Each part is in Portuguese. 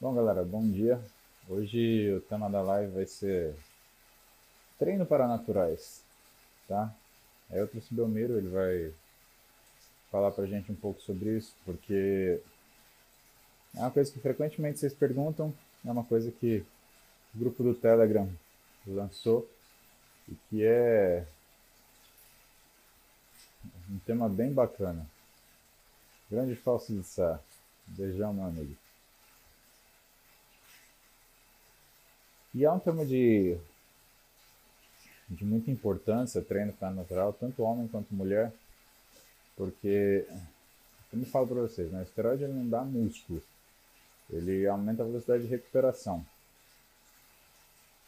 Bom, galera, bom dia. Hoje o tema da live vai ser treino para naturais, tá? Aí eu trouxe o Belmiro, ele vai falar pra gente um pouco sobre isso, porque é uma coisa que frequentemente vocês perguntam, é uma coisa que o grupo do Telegram lançou e que é um tema bem bacana. Grande falso de Sá. Beijão, meu amigo. E é um tema de, de muita importância, treino para natural, tanto homem quanto mulher, porque, como eu falo para vocês, né, o esteroide ele não dá músculo, ele aumenta a velocidade de recuperação.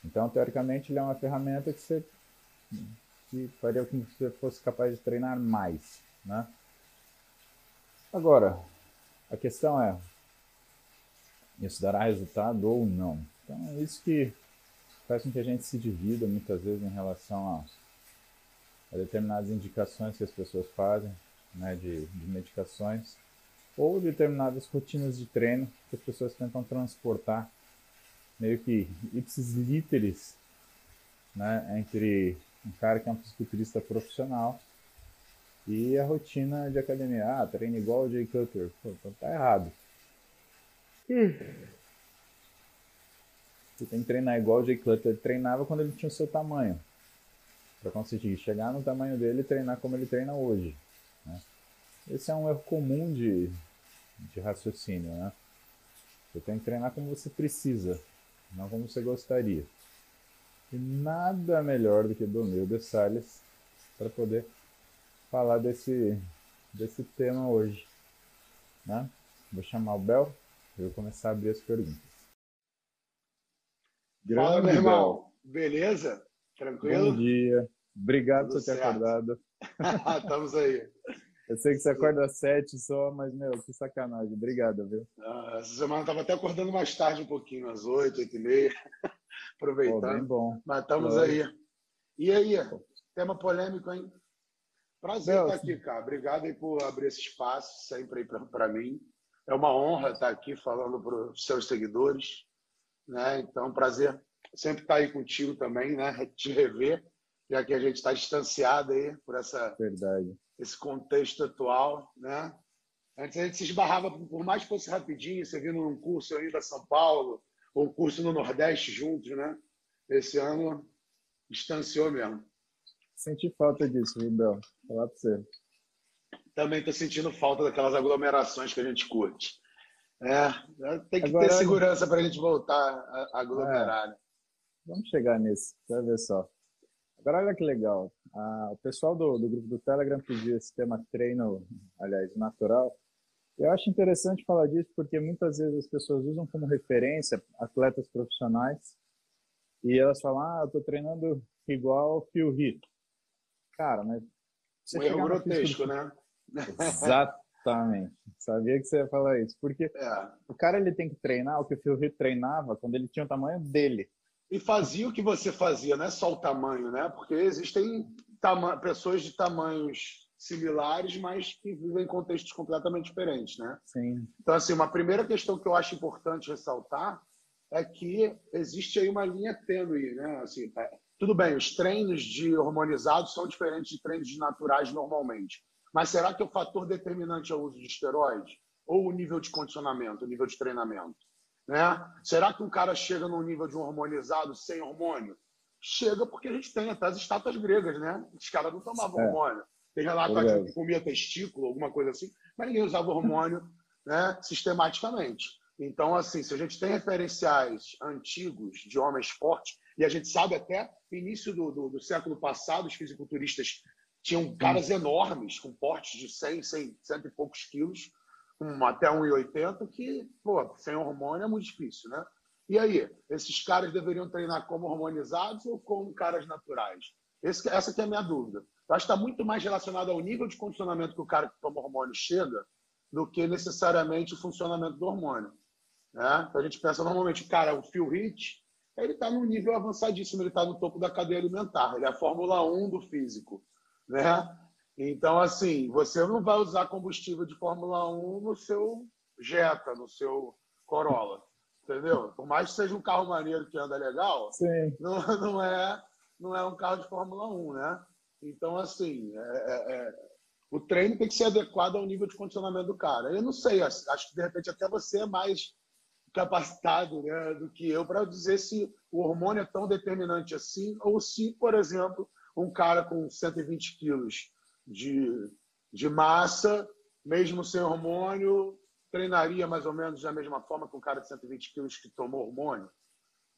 Então, teoricamente, ele é uma ferramenta que você que faria com que você fosse capaz de treinar mais, né? Agora, a questão é, isso dará resultado ou não? Então, é isso que faz com que a gente se divida muitas vezes em relação a, a determinadas indicações que as pessoas fazem, né, de, de medicações, ou determinadas rotinas de treino que as pessoas tentam transportar meio que ipsis literis né, entre um cara que é um fisiculturista profissional e a rotina de academia. Ah, treina igual o Jay Cutler. Pô, então tá errado. Hum. Você tem que treinar igual o Jay Cutler treinava quando ele tinha o seu tamanho. Para conseguir chegar no tamanho dele e treinar como ele treina hoje. Né? Esse é um erro comum de, de raciocínio. Né? Você tem que treinar como você precisa, não como você gostaria. E nada melhor do que Domil de Salles para poder falar desse, desse tema hoje. Né? Vou chamar o Bel e vou começar a abrir as perguntas. Grande Fala, meu irmão. Beleza? Tranquilo? Bom dia. Obrigado Tudo por ter certo. acordado. Estamos aí. Eu sei que você acorda às sete só, mas, meu, que sacanagem. Obrigado, viu? Ah, essa semana eu estava até acordando mais tarde um pouquinho, às oito, oito e meia. Aproveitando. Pô, bem bom. Mas estamos aí. E aí? Tema polêmico, hein? Prazer estar aqui, cara. Obrigado aí por abrir esse espaço sempre aí para mim. É uma honra estar aqui falando para os seus seguidores. Né? Então, prazer sempre estar aí contigo também, né? Te rever, já que a gente está distanciado aí por essa Verdade. esse contexto atual, né? Antes a gente se esbarrava, por mais que fosse rapidinho, você vindo num curso aí da São Paulo, ou um curso no Nordeste juntos, né? Esse ano distanciou mesmo. Senti falta disso, viu, Bel? Falar para você. Também estou sentindo falta daquelas aglomerações que a gente curte. É, tem que Agora, ter segurança para a gente voltar a aglomerar. É, né? Vamos chegar nisso, vai ver só. Agora, olha que legal. Ah, o pessoal do, do grupo do Telegram pediu esse tema treino, aliás, natural. Eu acho interessante falar disso porque muitas vezes as pessoas usam como referência atletas profissionais e elas falam, ah, eu estou treinando igual o Phil Heath. Cara, mas... Você um erro grotesco, né? Exato. Exatamente. Sabia que você ia falar isso. Porque é. o cara ele tem que treinar o que o Phil Heath treinava quando ele tinha o tamanho dele. E fazia o que você fazia, não é só o tamanho, né? Porque existem pessoas de tamanhos similares, mas que vivem em contextos completamente diferentes, né? Sim. Então, assim, uma primeira questão que eu acho importante ressaltar é que existe aí uma linha tênue, né? Assim, é, tudo bem, os treinos de hormonizados são diferentes de treinos de naturais normalmente. Mas será que o fator determinante é o uso de esteroide? Ou o nível de condicionamento, o nível de treinamento? Né? Será que um cara chega num nível de um hormonizado sem hormônio? Chega porque a gente tem até as estátuas gregas, né? Os caras não tomavam é. hormônio. Tem lá que comia testículo, alguma coisa assim, mas ninguém usava hormônio né, sistematicamente. Então, assim, se a gente tem referenciais antigos de homens fortes, e a gente sabe até início do, do, do século passado, os fisiculturistas tinham caras enormes, com portes de 100, 100, cento e poucos quilos, com até 1,80, que, pô, sem hormônio é muito difícil, né? E aí, esses caras deveriam treinar como hormonizados ou como caras naturais? Esse, essa que é a minha dúvida. Eu acho que está muito mais relacionado ao nível de condicionamento que o cara que toma hormônio chega do que necessariamente o funcionamento do hormônio. Né? Então a gente pensa normalmente, cara, o Phil Heath, ele está num nível avançadíssimo, ele está no topo da cadeia alimentar, ele é a Fórmula 1 do físico né? Então, assim, você não vai usar combustível de Fórmula 1 no seu Jetta, no seu Corolla. entendeu? Por mais que seja um carro maneiro que anda legal, Sim. Não, não, é, não é um carro de Fórmula 1, né? Então, assim, é, é, é, o treino tem que ser adequado ao nível de condicionamento do cara. Eu não sei, acho que de repente até você é mais capacitado né, do que eu para dizer se o hormônio é tão determinante assim, ou se, por exemplo, um cara com 120 quilos de, de massa, mesmo sem hormônio, treinaria mais ou menos da mesma forma que um cara de 120 quilos que tomou hormônio.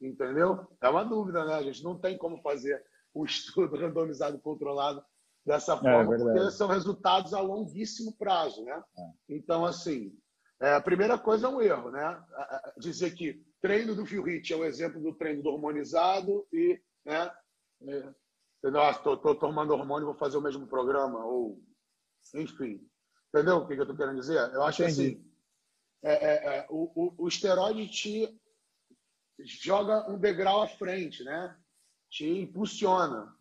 Entendeu? É uma dúvida, né? A gente não tem como fazer um estudo randomizado controlado dessa é, forma, é, porque são resultados a longuíssimo prazo, né? É. Então, assim, é, a primeira coisa é um erro, né? Dizer que treino do Phil Heath é um exemplo do treino do hormonizado e, né? Estou ah, tomando hormônio, vou fazer o mesmo programa ou, enfim, entendeu o que, eu estou querendo dizer? Eu acho Entendi. assim, é, é, é, o, o, o esteroide te joga um degrau à frente, né? Te impulsiona,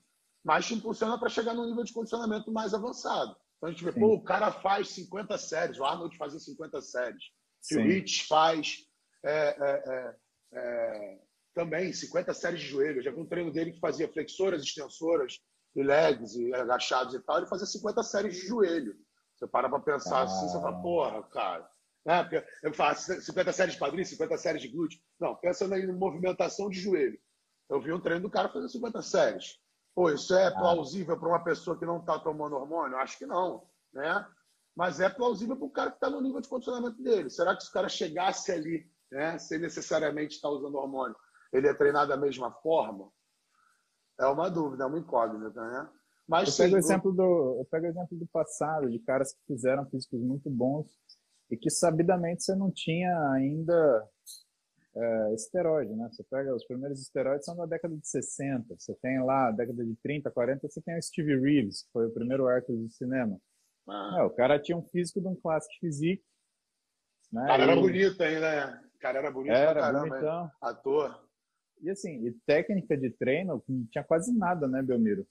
mas te impulsiona para chegar num nível de condicionamento mais avançado. Então a gente vê, Sim. pô, o cara faz 50 séries, o Arnold fazia 50 séries, o Rich faz é, é, é, é, também 50 séries de joelho. Eu já vi um treino dele que fazia flexoras, extensoras, e legs, e agachados e tal, ele fazia 50 séries de joelho. Você para para pensar ah. assim, você fala, porra, cara. Né? Eu faço 50 séries de quadris, 50 séries de glúteo. Não, pensando em movimentação de joelho. Eu vi um treino do cara fazer 50 séries. Pô, isso é ah. plausível para uma pessoa que não está tomando hormônio? Acho que não, né? Mas é plausível para o cara que está no nível de condicionamento dele. Será que se o cara chegasse ali, né, sem necessariamente estar tá usando hormônio, ele é treinado da mesma forma? É uma dúvida, é uma incógnita, né? Mas eu, sim, pego o exemplo do, eu pego o exemplo do passado, de caras que fizeram físicos muito bons e que sabidamente você não tinha ainda é, esteroide, né? Você pega os primeiros esteroides são da década de 60. Você tem lá, década de 30, 40, você tem o Steve Reeves, que foi o primeiro Hércules do cinema. Ah. É, o cara tinha um físico de um Classic Physique. Né? cara era bonito ainda, né? O cara era bonito era, pra caramba, bonitão. ator. E assim, e técnica de treino, não tinha quase nada, né, Belmiro?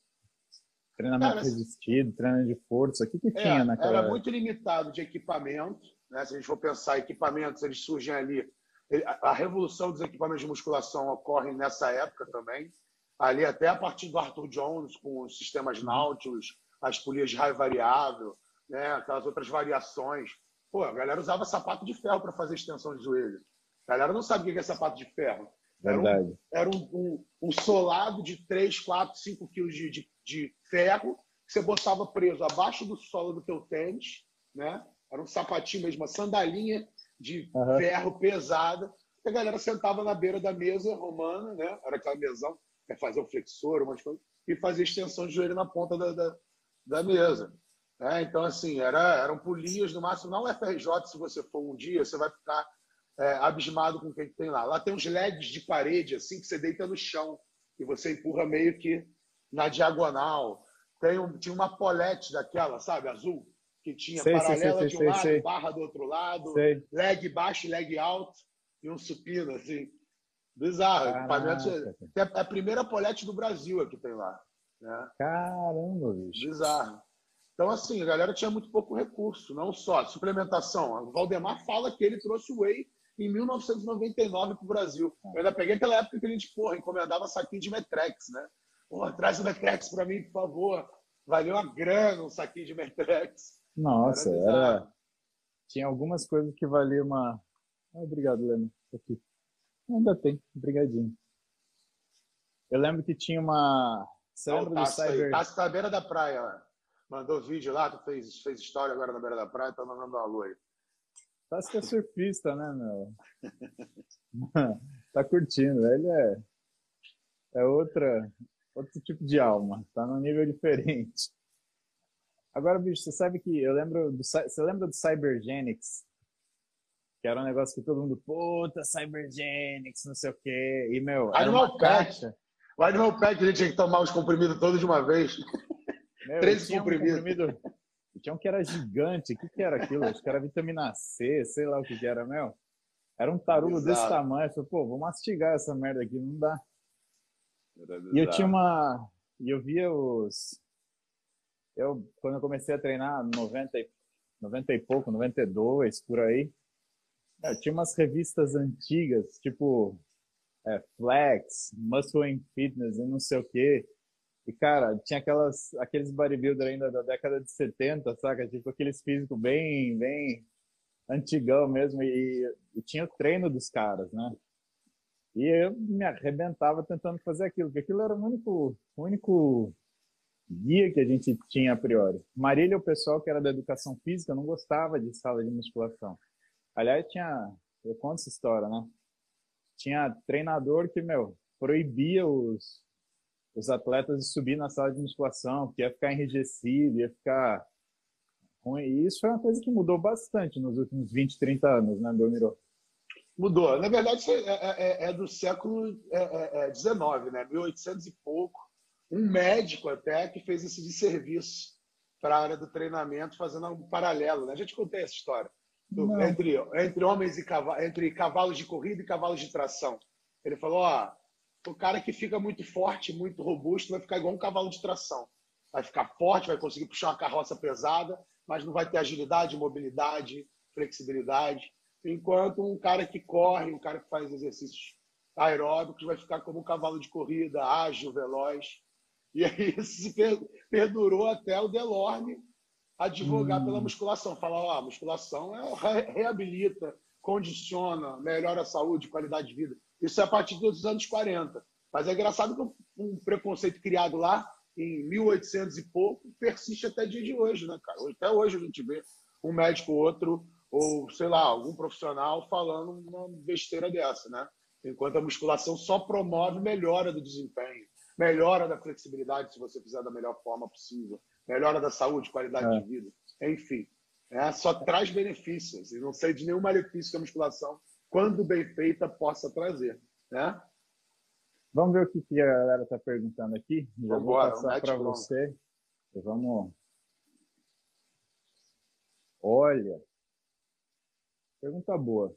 Treinamento cara, resistido, treino de força, o que, que é, tinha naquela Era muito limitado de equipamento, né? Se a gente for pensar, equipamentos, eles surgem ali a revolução dos equipamentos de musculação ocorre nessa época também. Ali até a partir do Arthur Jones, com os sistemas uhum. Nautilus, as polias de raio variável, né? aquelas outras variações. Pô, a galera usava sapato de ferro para fazer extensão de joelho. A galera não sabia o que é sapato de ferro. Era, um, era um, um, um, solado de 3, 4, 5 quilos de, de, de, ferro que você botava preso abaixo do solo do teu tênis, né? Era um sapatinho mesmo, uma sandalinha de uhum. ferro pesada. E a galera sentava na beira da mesa romana, né? Era aquela mesão, para fazer o flexor, umas coisas, e fazia extensão de joelho na ponta da, da, da mesa. É, então, assim, era, eram polias no máximo. Não FRJ, se você for um dia, você vai ficar é, abismado com o que tem lá. Lá tem uns LEDs de parede, assim, que você deita no chão e você empurra meio que na diagonal. Tem um, tinha uma polete daquela, sabe, azul, que tinha sei, paralela sei, sei, de um lado, barra do outro lado, leg baixo, leg alto e um supino, assim. Bizarro. É a primeira polete do Brasil aqui tem lá. Né? Caramba, bicho. Bizarro. Então, assim, a galera tinha muito pouco recurso, não só suplementação. O Valdemar fala que ele trouxe o Whey em 1999 para o Brasil. Eu ainda peguei aquela época que a gente, porra, encomendava saquinho de Metrex, né? Porra, traz o Metrex para mim, por favor. Valeu uma grana um saquinho de Metrex. Nossa, era, era... Tinha algumas coisas que valiam uma. Ah, obrigado, Leno. Aqui. Ainda tem, obrigadinho. Eu lembro que tinha uma. Você lembra do Cyber. Tá à beira da praia. Mandou vídeo lá, tu fez, fez história agora na beira da praia, tá mandando uma lua aí. Que é surfista, né, meu? tá curtindo. Ele é. É outra, outro tipo de alma. Tá num nível diferente. Agora, bicho, você sabe que eu lembro do, você lembra do Cybergenics? Que era um negócio que todo mundo, puta, Cybergenics, não sei o quê. E, meu, era uma caixa. O Animal Pack a gente tinha que tomar os comprimidos todos de uma vez. Meu, 13 comprimidos. Um comprimido, tinha um que era gigante. O que, que era aquilo? Acho que era vitamina C, sei lá o que, que era, meu. Era um tarugo Exato. desse tamanho. Eu falei, pô, vou mastigar essa merda aqui, não dá. E eu tinha uma. E eu via os eu, quando eu comecei a treinar, 90, 90 e pouco, 92, por aí, É, tinha umas revistas antigas, tipo é, Flex, Muscle and Fitness e não sei o quê. E, cara, tinha aquelas, aqueles bodybuilder ainda da década de 70, saca? Tipo, aqueles físicos bem, bem antigão mesmo. E, e tinha o treino dos caras, né? E eu me arrebentava tentando fazer aquilo, porque aquilo era o único, o único guia que a gente tinha a priori. Marília, o pessoal que era da educação física, não gostava de sala de musculação. Aliás, tinha, eu conto essa história, né? Tinha treinador que, meu, proibia os, os atletas de subir na sala de musculação, que ia ficar enrijecido, ia ficar ruim. E isso foi uma coisa que mudou bastante nos últimos 20, 30 anos, né, Belmiro? Mudou. Na verdade, isso é, é, é do século XIX, é, é, né? 1800 e pouco um médico até que fez esse de serviço para a área do treinamento, fazendo um paralelo. Né? Já te contei essa história. Do, entre, entre homens e cavalos, entre cavalos de corrida e cavalos de tração. Ele falou: ó, o cara que fica muito forte, muito robusto, vai ficar igual um cavalo de tração. Vai ficar forte, vai conseguir puxar uma carroça pesada, mas não vai ter agilidade, mobilidade, flexibilidade. Enquanto um cara que corre, um cara que faz exercícios aeróbicos, vai ficar como um cavalo de corrida, ágil, veloz. E aí isso perdurou até o Delorme advogar hum. pela musculação. Falar, ó, a musculação é, reabilita, condiciona, melhora a saúde, qualidade de vida. Isso é a partir dos anos 40. Mas é engraçado que um preconceito criado lá em 1800 e pouco persiste até dia de hoje, né, cara? Até hoje a gente vê um médico outro ou, sei lá, algum profissional falando uma besteira dessa, né? Enquanto a musculação só promove melhora do desempenho, melhora da flexibilidade, se você fizer da melhor forma possível, melhora da saúde, qualidade é. de vida, enfim. É, só traz benefícios. E não sei de nenhum malefício que a musculação, quando bem feita, possa trazer. Né? Vamos ver o que, a galera está perguntando aqui. Já vou passar para você. Vamos. Olha, pergunta boa.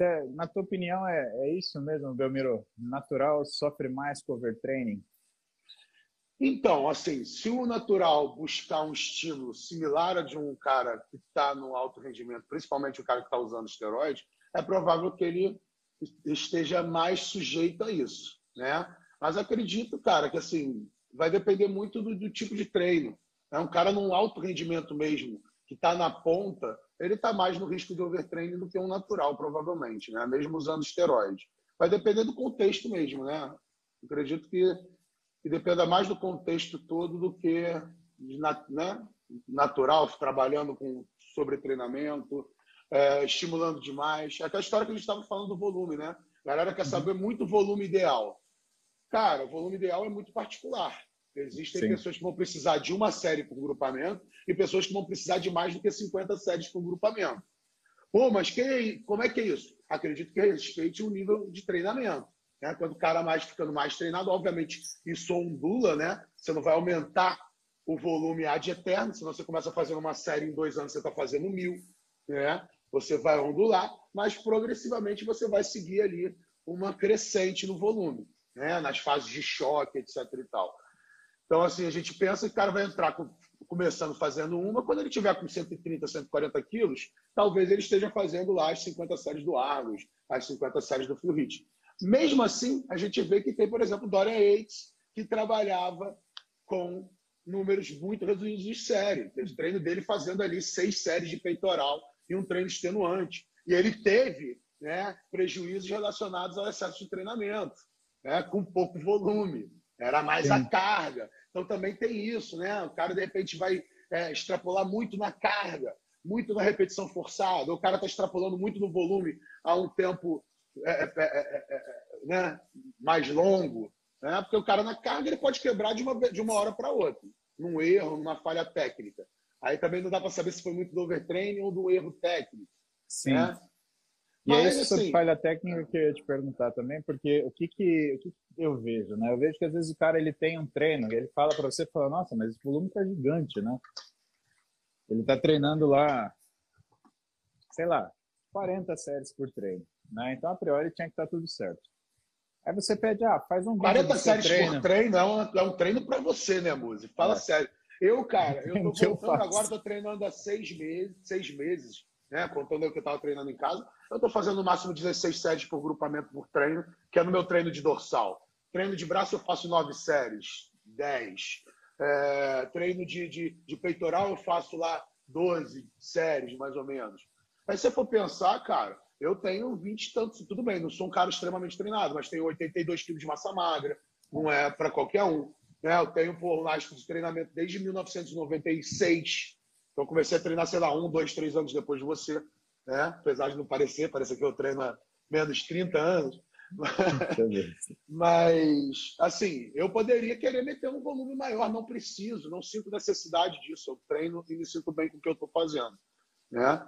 É, na tua opinião, é, é isso mesmo, Belmiro? Natural sofre mais com overtraining? Então, assim, se o natural buscar um estímulo similar a de um cara que está no alto rendimento, principalmente o cara que está usando esteroide, é provável que ele esteja mais sujeito a isso, né? Mas acredito, cara, que assim vai depender muito do, do tipo de treino. É um cara num alto rendimento mesmo, que está na ponta, ele está mais no risco de overtraining do que um natural, provavelmente, né? mesmo usando esteroide. Vai depender do contexto mesmo, né? Acredito que, que dependa mais do contexto todo do que né? natural, trabalhando com sobretreinamento, é, estimulando demais. É aquela história que a gente estava falando do volume, né? A galera quer saber muito o volume ideal. Cara, o volume ideal é muito particular. Existem Sim. pessoas que vão precisar de uma série por grupamento e pessoas que vão precisar de mais do que 50 séries por grupamento. Pô, mas que, como é que é isso? Acredito que respeite o nível de treinamento. Né? Quando o cara mais ficando mais treinado, obviamente isso ondula, né? Você não vai aumentar o volume ad eterno, senão você começa fazendo uma série em dois anos, você está fazendo mil, né? Você vai ondular, mas progressivamente você vai seguir ali uma crescente no volume, né? Nas fases de choque, etc. e tal. Então, assim, a gente pensa que o cara vai entrar com, começando fazendo uma, quando ele tiver com 130, 140 quilos, talvez ele esteja fazendo lá as 50 séries do Argos, as 50 séries do Fluid. Mesmo assim, a gente vê que tem, por exemplo, Dorian Yates, que trabalhava com números muito reduzidos de série. O treino dele fazendo ali seis séries de peitoral e um treino extenuante. E ele teve né, prejuízos relacionados ao excesso de treinamento, né, com pouco volume. Era mais Sim. a carga. Então também tem isso, né? O cara de repente vai é, extrapolar muito na carga, muito na repetição forçada. O cara está extrapolando muito no volume a um tempo é é, é, é, é, né? mais longo, né? Porque o cara na carga ele pode quebrar de uma de uma hora para outra, num erro, numa falha técnica. Aí também não dá para saber se foi muito do overtraining ou do erro técnico. Sim. Né? E Mas, é isso sobre assim, falha técnica que eu ia te perguntar também, porque o que que, o que eu vejo, né? Eu vejo que às vezes o cara ele tem um treino, ele fala para você, fala, nossa, mas o volume tá gigante, né? Ele tá treinando lá, sei lá, 40 séries por treino, né? Então, a priori, tinha que estar tá tudo certo. Aí você pede, ah, faz um 40 séries treino. por treino é um, é um treino para você, né, Muzi? Fala é. sério. Eu, cara, eu tô voltando eu agora, tô treinando há seis meses, seis meses né? Contando o que eu estava treinando em casa, eu estou fazendo no máximo 16 séries por grupamento por treino, que é no meu treino de dorsal. Treino de braço eu faço 9 séries, 10. É, treino de, de, de peitoral eu faço lá 12 séries, mais ou menos. Aí se você for pensar, cara, eu tenho 20 e tantos, tudo bem, não sou um cara extremamente treinado, mas tenho 82 quilos de massa magra, não é para qualquer um. Né? Eu tenho por lasco de treinamento desde 1996. Então comecei a treinar, sei lá, um, dois, três anos depois de você. Né? Apesar de não parecer, parece que eu treino há menos de 30 anos. Mas, assim, eu poderia querer meter um volume maior, não preciso, não sinto necessidade disso. Eu treino e me sinto bem com o que eu estou fazendo. Né?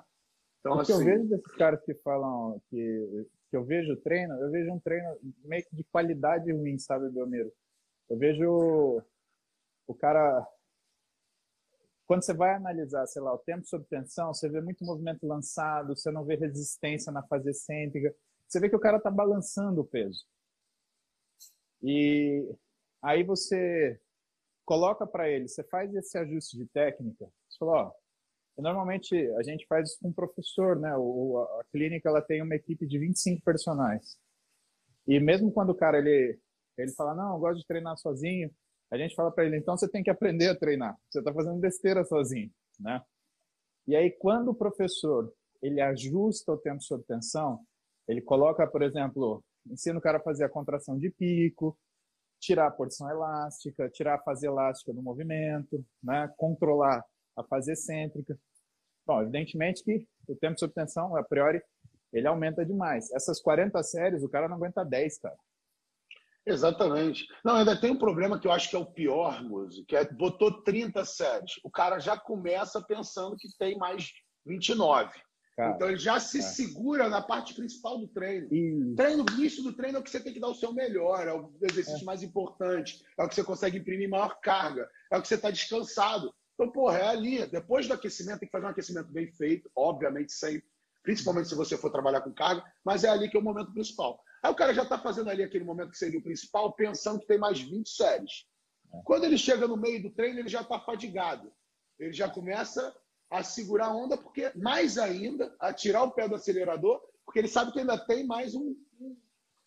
Então, o que assim... eu vejo desses caras que falam que, que eu vejo treino, eu vejo um treino meio que de qualidade ruim, sabe, Belmiro? Eu vejo o cara. Quando você vai analisar, sei lá, o tempo sob tensão, você vê muito movimento lançado, você não vê resistência na fase excêntrica, você vê que o cara está balançando o peso. E aí você coloca para ele, você faz esse ajuste de técnica, você fala, ó, Normalmente a gente faz isso com o professor, né? O, a clínica ela tem uma equipe de 25 personagens. E mesmo quando o cara ele ele fala não, eu gosto de treinar sozinho, a gente fala para ele então você tem que aprender a treinar. Você está fazendo besteira sozinho, né? E aí quando o professor ele ajusta o tempo sob tensão, ele coloca, por exemplo, ensina o cara a fazer a contração de pico, tirar a porção elástica, tirar a fase elástica do movimento, né? controlar a fase excêntrica. Bom, evidentemente que o tempo sob tensão, a priori, ele aumenta demais. Essas 40 séries, o cara não aguenta 10, cara. Exatamente. Não, ainda tem um problema que eu acho que é o pior, Muzi, que é botou 30 séries. O cara já começa pensando que tem mais 29. Cara, então ele já se segura na parte principal do treino. E... Treino, início do treino é o que você tem que dar o seu melhor, é o exercício é. mais importante, é o que você consegue imprimir maior carga, é o que você está descansado. Então, porra, é ali. Depois do aquecimento, tem que fazer um aquecimento bem feito, obviamente sempre, principalmente se você for trabalhar com carga, mas é ali que é o momento principal. Aí o cara já está fazendo ali aquele momento que seria o principal, pensando que tem mais 20 séries. É. Quando ele chega no meio do treino, ele já está fadigado. Ele já começa a segurar a onda, porque mais ainda, a tirar o pé do acelerador, porque ele sabe que ainda tem mais um, um,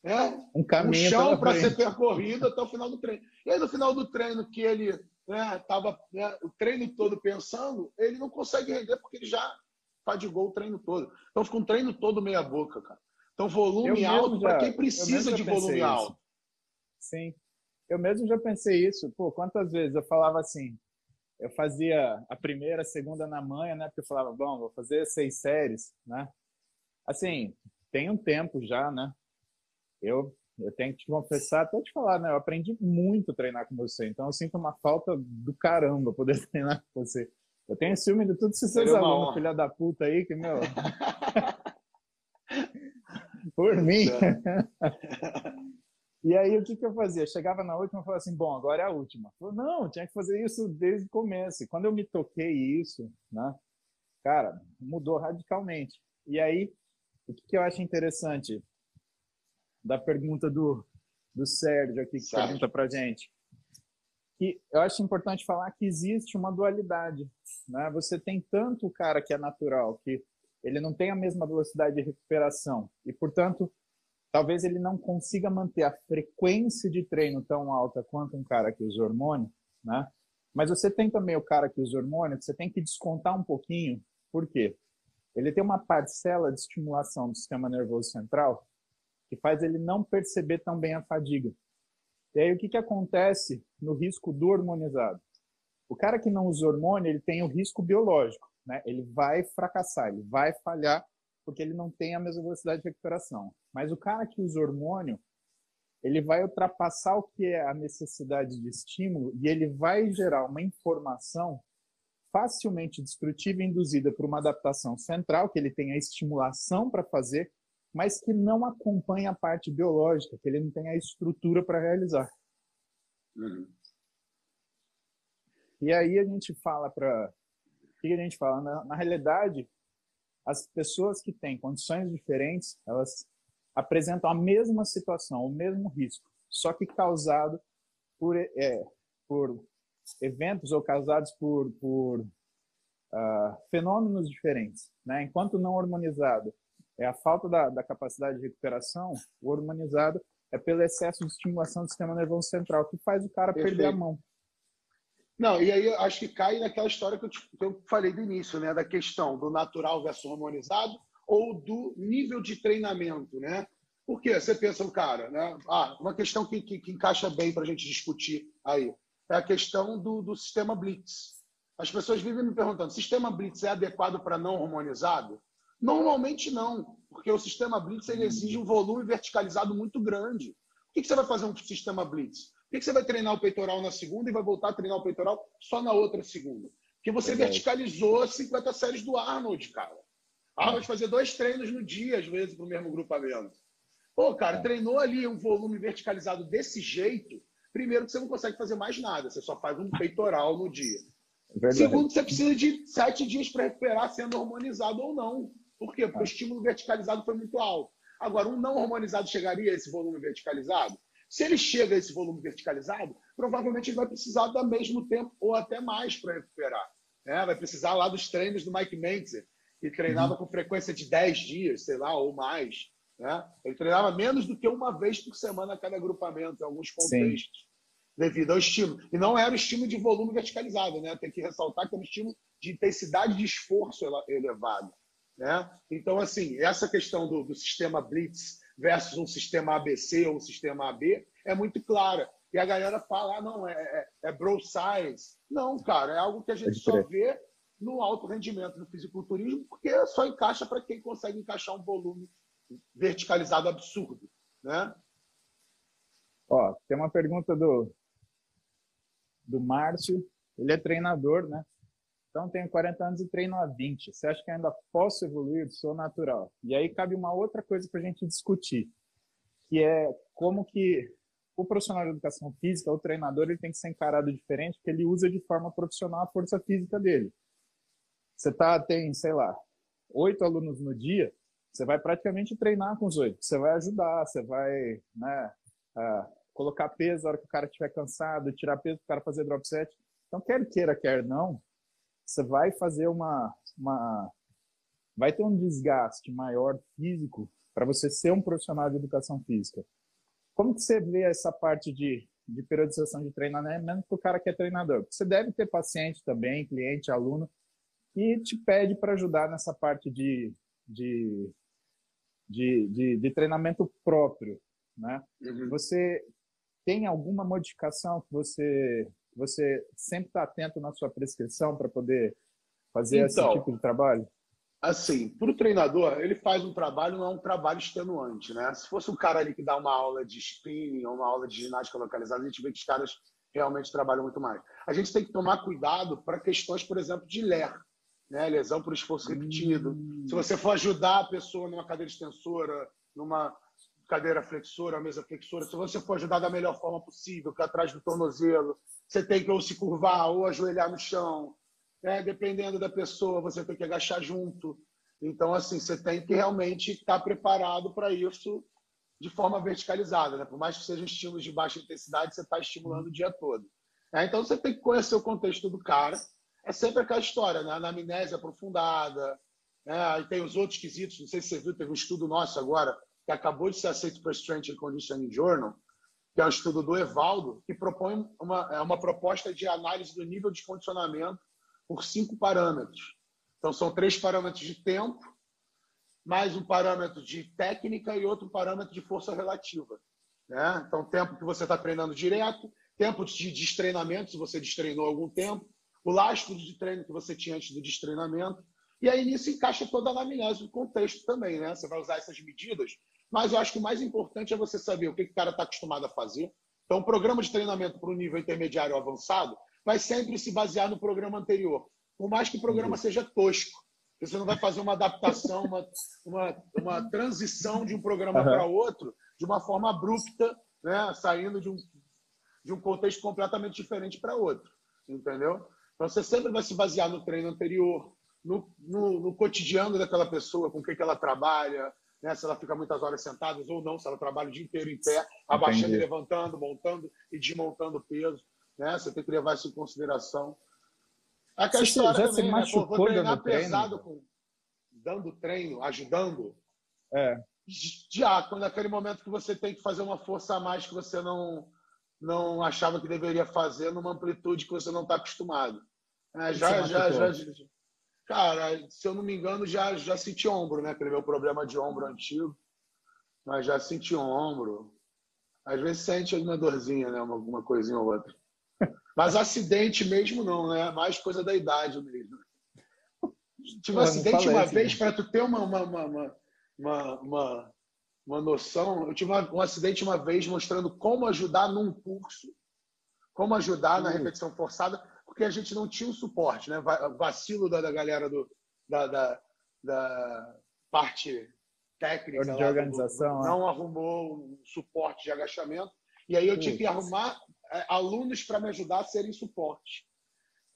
né, um, caminho um chão para ser percorrido até o final do treino. E aí, no final do treino, que ele né, tava né, o treino todo pensando, ele não consegue render porque ele já fadigou o treino todo. Então fica um treino todo meia boca, cara. Então volume alto para quem precisa de volume isso. alto. Sim. Eu mesmo já pensei isso. Pô, quantas vezes eu falava assim, eu fazia a primeira, a segunda na manhã, né? Porque eu falava, bom, vou fazer seis séries, né? Assim, tem um tempo já, né? Eu eu tenho que te confessar, até te falar, né? Eu aprendi muito a treinar com você, então eu sinto uma falta do caramba poder treinar com você. Eu tenho ciúme de todos esses seus alunos, filha da puta aí, que, meu. Por mim. e aí, o que, que eu fazia? Chegava na última e falava assim: bom, agora é a última. Eu, não, tinha que fazer isso desde o começo. E quando eu me toquei isso, né? Cara, mudou radicalmente. E aí, o que, que eu acho interessante? da pergunta do, do Sérgio aqui, que Sérgio. pergunta para gente. Que eu acho importante falar que existe uma dualidade. Né? Você tem tanto o cara que é natural, que ele não tem a mesma velocidade de recuperação, e, portanto, talvez ele não consiga manter a frequência de treino tão alta quanto um cara que usa hormônio, né? Mas você tem também o cara que usa hormônio, que você tem que descontar um pouquinho. Por quê? Ele tem uma parcela de estimulação do sistema nervoso central que faz ele não perceber tão bem a fadiga. E aí o que, que acontece no risco do hormonizado? O cara que não usa hormônio, ele tem o risco biológico, né? Ele vai fracassar, ele vai falhar porque ele não tem a mesma velocidade de recuperação. Mas o cara que usa hormônio, ele vai ultrapassar o que é a necessidade de estímulo e ele vai gerar uma informação facilmente destrutiva induzida por uma adaptação central, que ele tem a estimulação para fazer, mas que não acompanha a parte biológica, que ele não tem a estrutura para realizar. Uhum. E aí a gente fala para. O que a gente fala? Na, na realidade, as pessoas que têm condições diferentes, elas apresentam a mesma situação, o mesmo risco, só que causado por, é, por eventos ou causados por, por uh, fenômenos diferentes. Né? Enquanto não hormonizado é a falta da, da capacidade de recuperação, o hormonizado é pelo excesso de estimulação do sistema nervoso central, que faz o cara Perfeito. perder a mão. Não, e aí acho que cai naquela história que eu, que eu falei do início, né? Da questão do natural versus hormonizado ou do nível de treinamento, né? Porque você pensa cara, né? Ah, uma questão que, que, que encaixa bem para a gente discutir aí é a questão do, do sistema Blitz. As pessoas vivem me perguntando: sistema Blitz é adequado para não hormonizado? Normalmente não, porque o sistema Blitz exige um volume verticalizado muito grande. O que, que você vai fazer um sistema Blitz? Por que você vai treinar o peitoral na segunda e vai voltar a treinar o peitoral só na outra segunda? Porque você verticalizou 50 séries do Arnold, cara. Arnold fazia dois treinos no dia, às vezes, para o mesmo grupamento. Pô, cara, é. treinou ali um volume verticalizado desse jeito, primeiro que você não consegue fazer mais nada, você só faz um peitoral no dia. Verdade. Segundo, você precisa de sete dias para recuperar, sendo hormonizado ou não. Por quê? Porque é. o estímulo verticalizado foi muito alto. Agora, um não hormonizado chegaria a esse volume verticalizado? Se ele chega a esse volume verticalizado, provavelmente ele vai precisar do mesmo tempo ou até mais para recuperar. Né? Vai precisar lá dos treinos do Mike Mentzer, que treinava uhum. com frequência de 10 dias, sei lá, ou mais. Né? Ele treinava menos do que uma vez por semana cada agrupamento, em alguns contextos, Sim. devido ao estímulo. E não era o estímulo de volume verticalizado, né? tem que ressaltar que era um estímulo de intensidade de esforço elevado. Né? Então, assim, essa questão do, do sistema Blitz versus um sistema ABC ou um sistema AB é muito clara. E a galera fala, ah, não, é, é, é bro science. Não, cara, é algo que a gente só vê no alto rendimento no fisiculturismo, porque só encaixa para quem consegue encaixar um volume verticalizado absurdo, né? Ó, tem uma pergunta do do Márcio, ele é treinador, né? Então, tenho 40 anos e treino há 20. Você acha que ainda posso evoluir? Sou natural. E aí cabe uma outra coisa para a gente discutir, que é como que o profissional de educação física, o treinador, ele tem que ser encarado diferente, porque ele usa de forma profissional a força física dele. Você tá, tem, sei lá, oito alunos no dia, você vai praticamente treinar com os oito. Você vai ajudar, você vai né, uh, colocar peso na hora que o cara estiver cansado, tirar peso para o cara fazer drop set. Então, quer queira, quer não, você vai fazer uma, uma vai ter um desgaste maior físico para você ser um profissional de educação física. Como que você vê essa parte de, de periodização de treinamento para o cara que é treinador? Você deve ter paciente também, cliente, aluno, que te pede para ajudar nessa parte de, de, de, de, de treinamento próprio. Né? Uhum. Você tem alguma modificação que você você sempre está atento na sua prescrição para poder fazer então, esse tipo de trabalho? Assim, para o treinador, ele faz um trabalho, não é um trabalho extenuante, né? Se fosse um cara ali que dá uma aula de spinning ou uma aula de ginástica localizada, a gente vê que os caras realmente trabalham muito mais. A gente tem que tomar cuidado para questões, por exemplo, de LER, né? lesão por esforço repetido. Hum. Se você for ajudar a pessoa numa cadeira extensora, numa cadeira flexora, mesa flexora, se você for ajudar da melhor forma possível, que atrás do tornozelo, você tem que ou se curvar ou ajoelhar no chão. Né? Dependendo da pessoa, você tem que agachar junto. Então, assim, você tem que realmente estar preparado para isso de forma verticalizada. Né? Por mais que sejam estímulos de baixa intensidade, você está estimulando o dia todo. É, então, você tem que conhecer o contexto do cara. É sempre aquela história, né? anamnese aprofundada. Né? Aí tem os outros quesitos. Não sei se você viu, teve um estudo nosso agora que acabou de ser aceito para Strength and Conditioning Journal, que é um estudo do Evaldo, que propõe uma, é uma proposta de análise do nível de condicionamento por cinco parâmetros. Então, são três parâmetros de tempo, mais um parâmetro de técnica e outro parâmetro de força relativa. Né? Então, tempo que você está treinando direto, tempo de destreinamento, se você destreinou algum tempo, o lastro de treino que você tinha antes do destreinamento. E aí nisso encaixa toda a anamnese do contexto também, né? Você vai usar essas medidas mas eu acho que o mais importante é você saber o que, que o cara está acostumado a fazer. Então, o programa de treinamento para o nível intermediário avançado vai sempre se basear no programa anterior. Por mais que o programa seja tosco. Você não vai fazer uma adaptação, uma, uma, uma transição de um programa uhum. para outro de uma forma abrupta, né? saindo de um, de um contexto completamente diferente para outro. Entendeu? Então, você sempre vai se basear no treino anterior, no, no, no cotidiano daquela pessoa, com o que, que ela trabalha, né? se ela fica muitas horas sentada ou não, se ela trabalha o dia inteiro em pé, abaixando Entendi. e levantando, montando e desmontando peso. Né? Você tem que levar isso em consideração. Aquela você história já também, se né? machucou Pô, vou treinar pesado treino? com dando treino, ajudando. É. Já, quando é aquele momento que você tem que fazer uma força a mais que você não não achava que deveria fazer numa amplitude que você não está acostumado. É, já, já, já, já, cara, se eu não me engano, já já senti ombro, né? Aquele meu problema de ombro antigo, mas já senti ombro. Às vezes sente alguma dorzinha, né? Alguma coisinha ou outra. Mas acidente mesmo não, né? Mais coisa da idade mesmo. Tive um acidente uma vez, para tu ter uma, uma, uma, uma, uma, uma noção, eu tive um acidente uma vez mostrando como ajudar num curso, como ajudar na hum. repetição forçada, porque a gente não tinha o suporte, né? Vacilo da, da galera do, da, da, da parte técnica de organização, do, é. não arrumou um suporte de agachamento. E aí eu tive que arrumar é, alunos para me ajudar a serem suporte.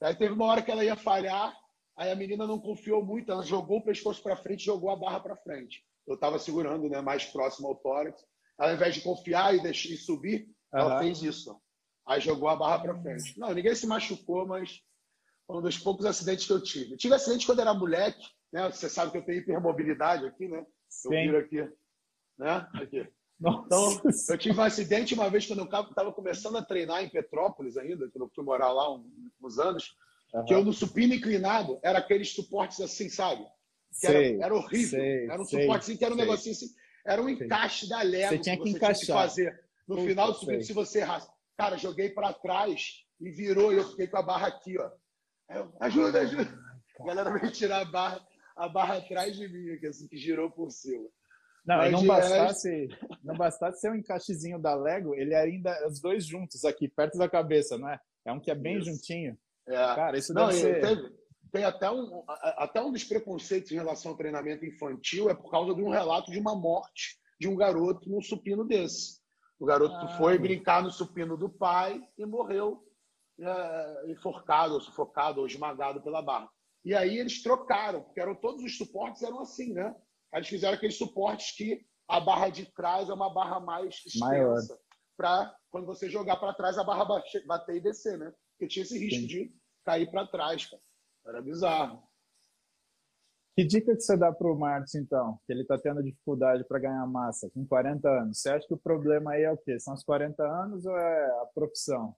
Aí teve uma hora que ela ia falhar, Aí a menina não confiou muito, ela jogou o pescoço para frente, jogou a barra para frente. Eu estava segurando, né, mais próximo ao tórax. Ao invés de confiar e, deixar, e subir, uhum. ela fez isso. Aí jogou a barra para frente. Não, ninguém se machucou, mas foi um dos poucos acidentes que eu tive. Eu tive acidente quando era moleque, né? Você sabe que eu tenho hipermobilidade aqui, né? Sim. Eu viro aqui, né? Aqui. Então, eu tive um acidente uma vez quando eu estava começando a treinar em Petrópolis ainda, quando eu fui morar lá uns anos. Uhum. Que eu no supino inclinado era aqueles suportes assim, sabe? Que sei, era, era, horrível. Sei, era um sei, suporte assim, que era um negocinho assim. Era um encaixe da Lego você tinha que, que você encaixar. tinha que fazer. No Puta, final do supino, se você raspa. Cara, joguei para trás e virou e eu fiquei com a barra aqui, ó. Eu, ajuda, ajuda. A galera veio tirar a barra, a barra atrás de mim, que, assim, que girou por cima. Não, Mas não bastasse, não bastasse ser um encaixezinho da Lego, ele ainda, os dois juntos aqui, perto da cabeça, não é? É um que é bem Isso. juntinho. É. Cara, isso não, ser... Teve, tem até um, até um dos preconceitos em relação ao treinamento infantil é por causa de um relato de uma morte de um garoto num supino desse. O garoto ah, foi brincar no supino do pai e morreu é, enforcado, ou sufocado, ou esmagado pela barra. E aí eles trocaram, porque eram todos os suportes eram assim, né? Eles fizeram aqueles suportes que a barra de trás é uma barra mais extensa, para quando você jogar para trás a barra bater e descer, né? Porque tinha esse risco Sim. de cair para trás, cara. Era bizarro. Que dica que você dá para o Marcos, então? Que ele está tendo dificuldade para ganhar massa com 40 anos. Você acha que o problema aí é o quê? São os 40 anos ou é a profissão?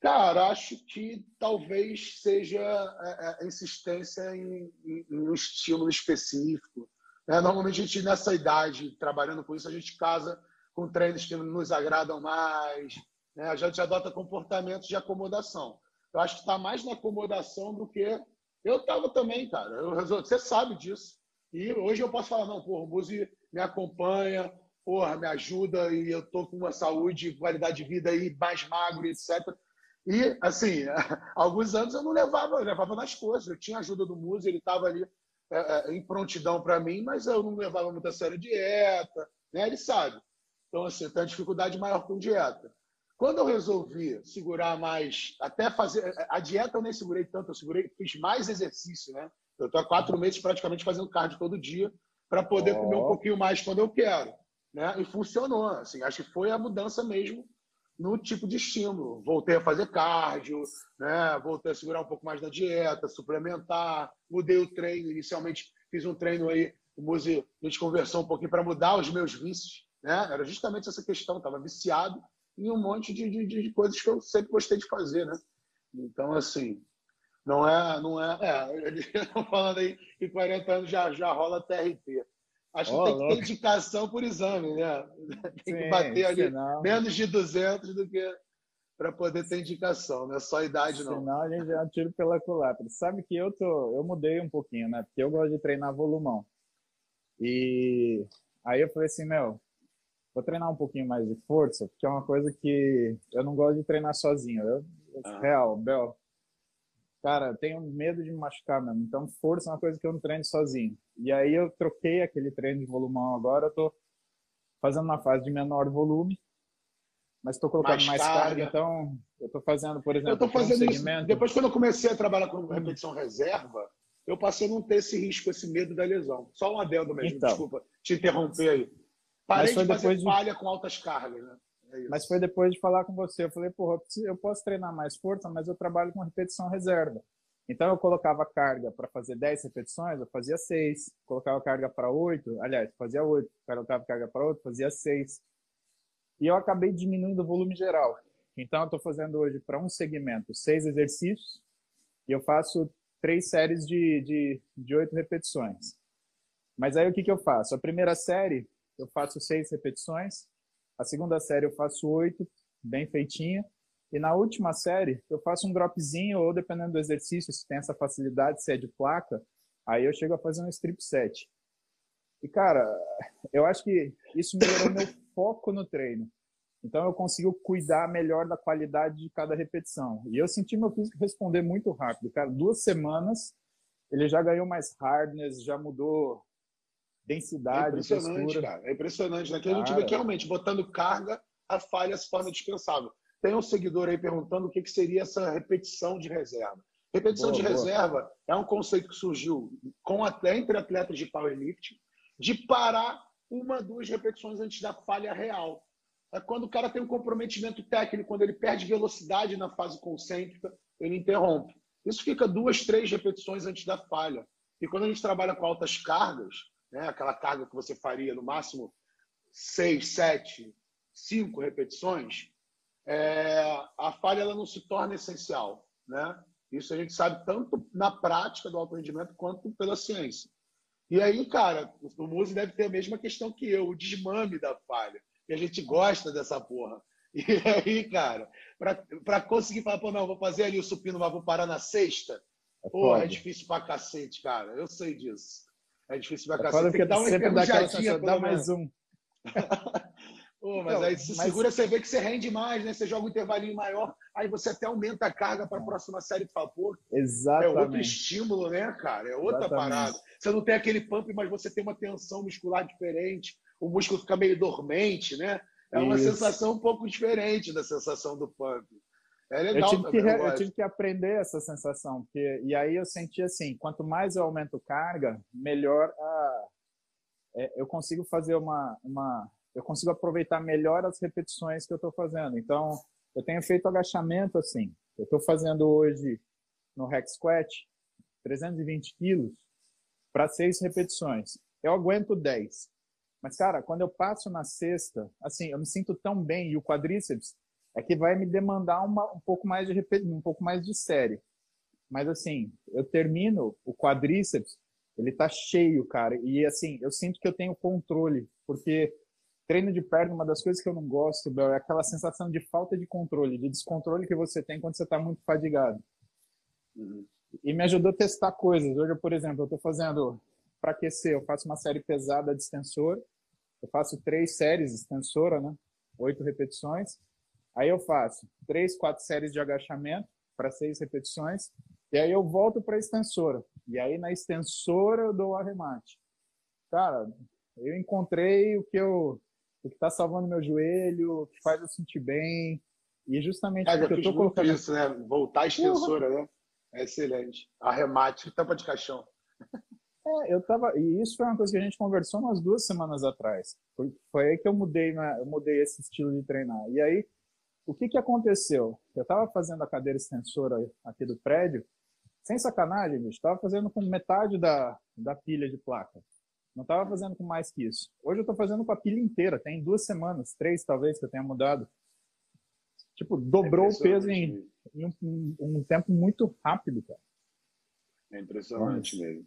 Cara, acho que talvez seja a insistência em, em, em um estímulo específico. É, normalmente a gente, nessa idade, trabalhando com isso, a gente casa com treinos que nos agradam mais, né? A gente adota comportamentos de acomodação. Eu acho que está mais na acomodação do que. Eu estava também, cara. Eu resolvi... Você sabe disso. E hoje eu posso falar: não, porra, o Muzi me acompanha, porra, me ajuda e eu tô com uma saúde, qualidade de vida aí mais magro, etc. E, assim, alguns anos eu não levava, eu levava nas coisas. Eu tinha ajuda do Muzi, ele estava ali é, é, em prontidão para mim, mas eu não levava muito a sério dieta, né? Ele sabe. Então, assim, tem uma dificuldade maior com dieta. Quando eu resolvi segurar mais, até fazer. A dieta eu nem segurei tanto, eu segurei, fiz mais exercício, né? Eu estou há quatro meses praticamente fazendo cardio todo dia para poder oh. comer um pouquinho mais quando eu quero. Né? E funcionou. Assim, acho que foi a mudança mesmo no tipo de estímulo. Voltei a fazer cardio, né? voltei a segurar um pouco mais da dieta, suplementar, mudei o treino. Inicialmente fiz um treino aí, o Muzi, a gente conversou um pouquinho para mudar os meus vícios. Né? Era justamente essa questão, estava viciado em um monte de, de, de coisas que eu sempre gostei de fazer, né? Então, assim, não é. Não é, é falando aí que 40 anos já, já rola TRT. Acho oh, que tem louco. que ter indicação por exame, né? Tem Sim, que bater ali senão... menos de 200 do que para poder ter indicação, não é só idade, não. Senão a gente já tira pela culatra. Sabe que eu tô, eu mudei um pouquinho, né? Porque eu gosto de treinar volumão. E aí eu falei assim, meu, vou treinar um pouquinho mais de força, porque é uma coisa que eu não gosto de treinar sozinho. Eu, ah. Real, Bel. Cara, tenho medo de me machucar mesmo. Então, força é uma coisa que eu não treino sozinho. E aí eu troquei aquele treino de volumão agora. Eu tô fazendo uma fase de menor volume, mas estou colocando mais, mais carga. carga. Então, eu estou fazendo, por exemplo, eu tô fazendo um segmento... Depois, quando eu comecei a trabalhar com repetição reserva, eu passei a não ter esse risco, esse medo da lesão. Só um adendo mesmo, então, desculpa te interromper aí. Parei mas de fazer de... falha com altas cargas, né? É mas foi depois de falar com você. Eu falei, porra, eu posso treinar mais força, mas eu trabalho com repetição reserva. Então eu colocava carga para fazer 10 repetições, eu fazia 6. Colocava carga para 8, aliás, fazia 8. Colocava carga para 8, fazia 6. E eu acabei diminuindo o volume geral. Então eu estou fazendo hoje para um segmento 6 exercícios e eu faço três séries de, de, de 8 repetições. Mas aí o que, que eu faço? A primeira série eu faço 6 repetições, a segunda série eu faço 8, bem feitinha. E na última série, eu faço um dropzinho, ou dependendo do exercício, se tem essa facilidade, se é de placa, aí eu chego a fazer um strip set. E, cara, eu acho que isso melhorou meu foco no treino. Então, eu consigo cuidar melhor da qualidade de cada repetição. E eu senti meu físico responder muito rápido. Cara, duas semanas, ele já ganhou mais hardness, já mudou densidade, é impressionante, textura. cara. É impressionante. Né? Que a gente vê que realmente, botando carga, a falha se torna dispensável. Tem um seguidor aí perguntando o que, que seria essa repetição de reserva. Repetição boa, de boa. reserva é um conceito que surgiu com entre atletas de powerlifting de parar uma, duas repetições antes da falha real. É quando o cara tem um comprometimento técnico, quando ele perde velocidade na fase concêntrica, ele interrompe. Isso fica duas, três repetições antes da falha. E quando a gente trabalha com altas cargas, né, aquela carga que você faria no máximo seis, sete, cinco repetições, é, a falha ela não se torna essencial. Né? Isso a gente sabe tanto na prática do alto rendimento quanto pela ciência. E aí, cara, o Muse deve ter a mesma questão que eu, o desmame da falha. E a gente gosta dessa porra. E aí, cara, para conseguir falar, pô, não, vou fazer ali o supino, mas vou parar na sexta, é pô, é difícil pra cacete, cara. Eu sei disso. É difícil pra é cacete. Tem que dar uma enferrujadinha, dá mais um. Pô, mas aí se mas... segura, você vê que você rende mais, né? Você joga um intervalinho maior, aí você até aumenta a carga para a próxima série de vapor. Exatamente. É outro estímulo, né, cara? É outra Exatamente. parada. Você não tem aquele pump, mas você tem uma tensão muscular diferente, o músculo fica meio dormente, né? É uma Isso. sensação um pouco diferente da sensação do pump. É legal eu tive, que, eu tive que aprender essa sensação, porque, e aí eu senti assim, quanto mais eu aumento carga, melhor a, é, eu consigo fazer uma, uma eu consigo aproveitar melhor as repetições que eu estou fazendo. Então, eu tenho feito agachamento assim. Eu estou fazendo hoje no Rex Squat 320 quilos para seis repetições. Eu aguento 10. Mas, cara, quando eu passo na sexta, assim, eu me sinto tão bem e o quadríceps é que vai me demandar uma, um pouco mais de um pouco mais de série. Mas assim, eu termino o quadríceps, ele tá cheio, cara, e assim, eu sinto que eu tenho controle, porque treino de perna, uma das coisas que eu não gosto, Bel, é aquela sensação de falta de controle, de descontrole que você tem quando você está muito fadigado. Uhum. E me ajudou a testar coisas. Hoje, por exemplo, eu estou fazendo, para aquecer, eu faço uma série pesada de extensor, eu faço três séries de extensora, né? Oito repetições. Aí eu faço três, quatro séries de agachamento para seis repetições. E aí eu volto para a extensora. E aí na extensora eu dou o arremate. Cara, eu encontrei o que eu o que está salvando meu joelho, o que faz eu sentir bem. E justamente Cara, porque eu tô colocando isso, né? Voltar a extensora, né? É excelente. Arremate, tampa de caixão. É, eu tava. E isso foi uma coisa que a gente conversou umas duas semanas atrás. Foi, foi aí que eu mudei, né? eu mudei esse estilo de treinar. E aí, o que, que aconteceu? Eu estava fazendo a cadeira extensora aqui do prédio, sem sacanagem, bicho, estava fazendo com metade da, da pilha de placa. Não estava fazendo com mais que isso. Hoje eu estou fazendo com a pilha inteira. Tem duas semanas, três talvez, que eu tenha mudado. Tipo, dobrou o peso em, em um, um, tempo muito rápido, cara. É impressionante mesmo.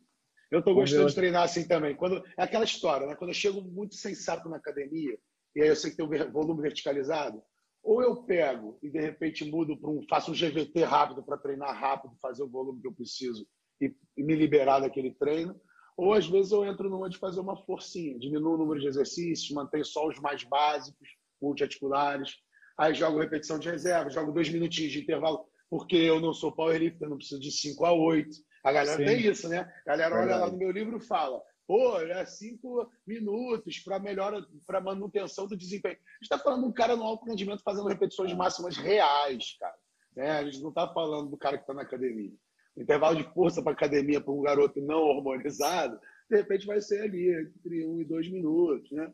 Eu estou gostando de treinar assim também. Quando, é aquela história, né? Quando eu chego muito sensato na academia, e aí eu sei que tem um volume verticalizado, ou eu pego e de repente mudo para um. faço um GVT rápido para treinar rápido, fazer o volume que eu preciso e, e me liberar daquele treino ou às vezes eu entro numa de fazer uma forcinha, diminuo o número de exercícios, mantenho só os mais básicos, multiarticulares. Aí jogo repetição de reserva, jogo dois minutinhos de intervalo, porque eu não sou powerlifter, não preciso de 5 a 8. A galera Sim. tem isso, né? A galera olha lá no meu livro e fala: pô, é cinco minutos para melhora, para manutenção do desempenho. A gente está falando de um cara no alto rendimento fazendo repetições máximas reais, cara. Né? A gente não está falando do cara que está na academia intervalo de força para academia para um garoto não hormonizado, de repente vai ser ali entre um e dois minutos, né?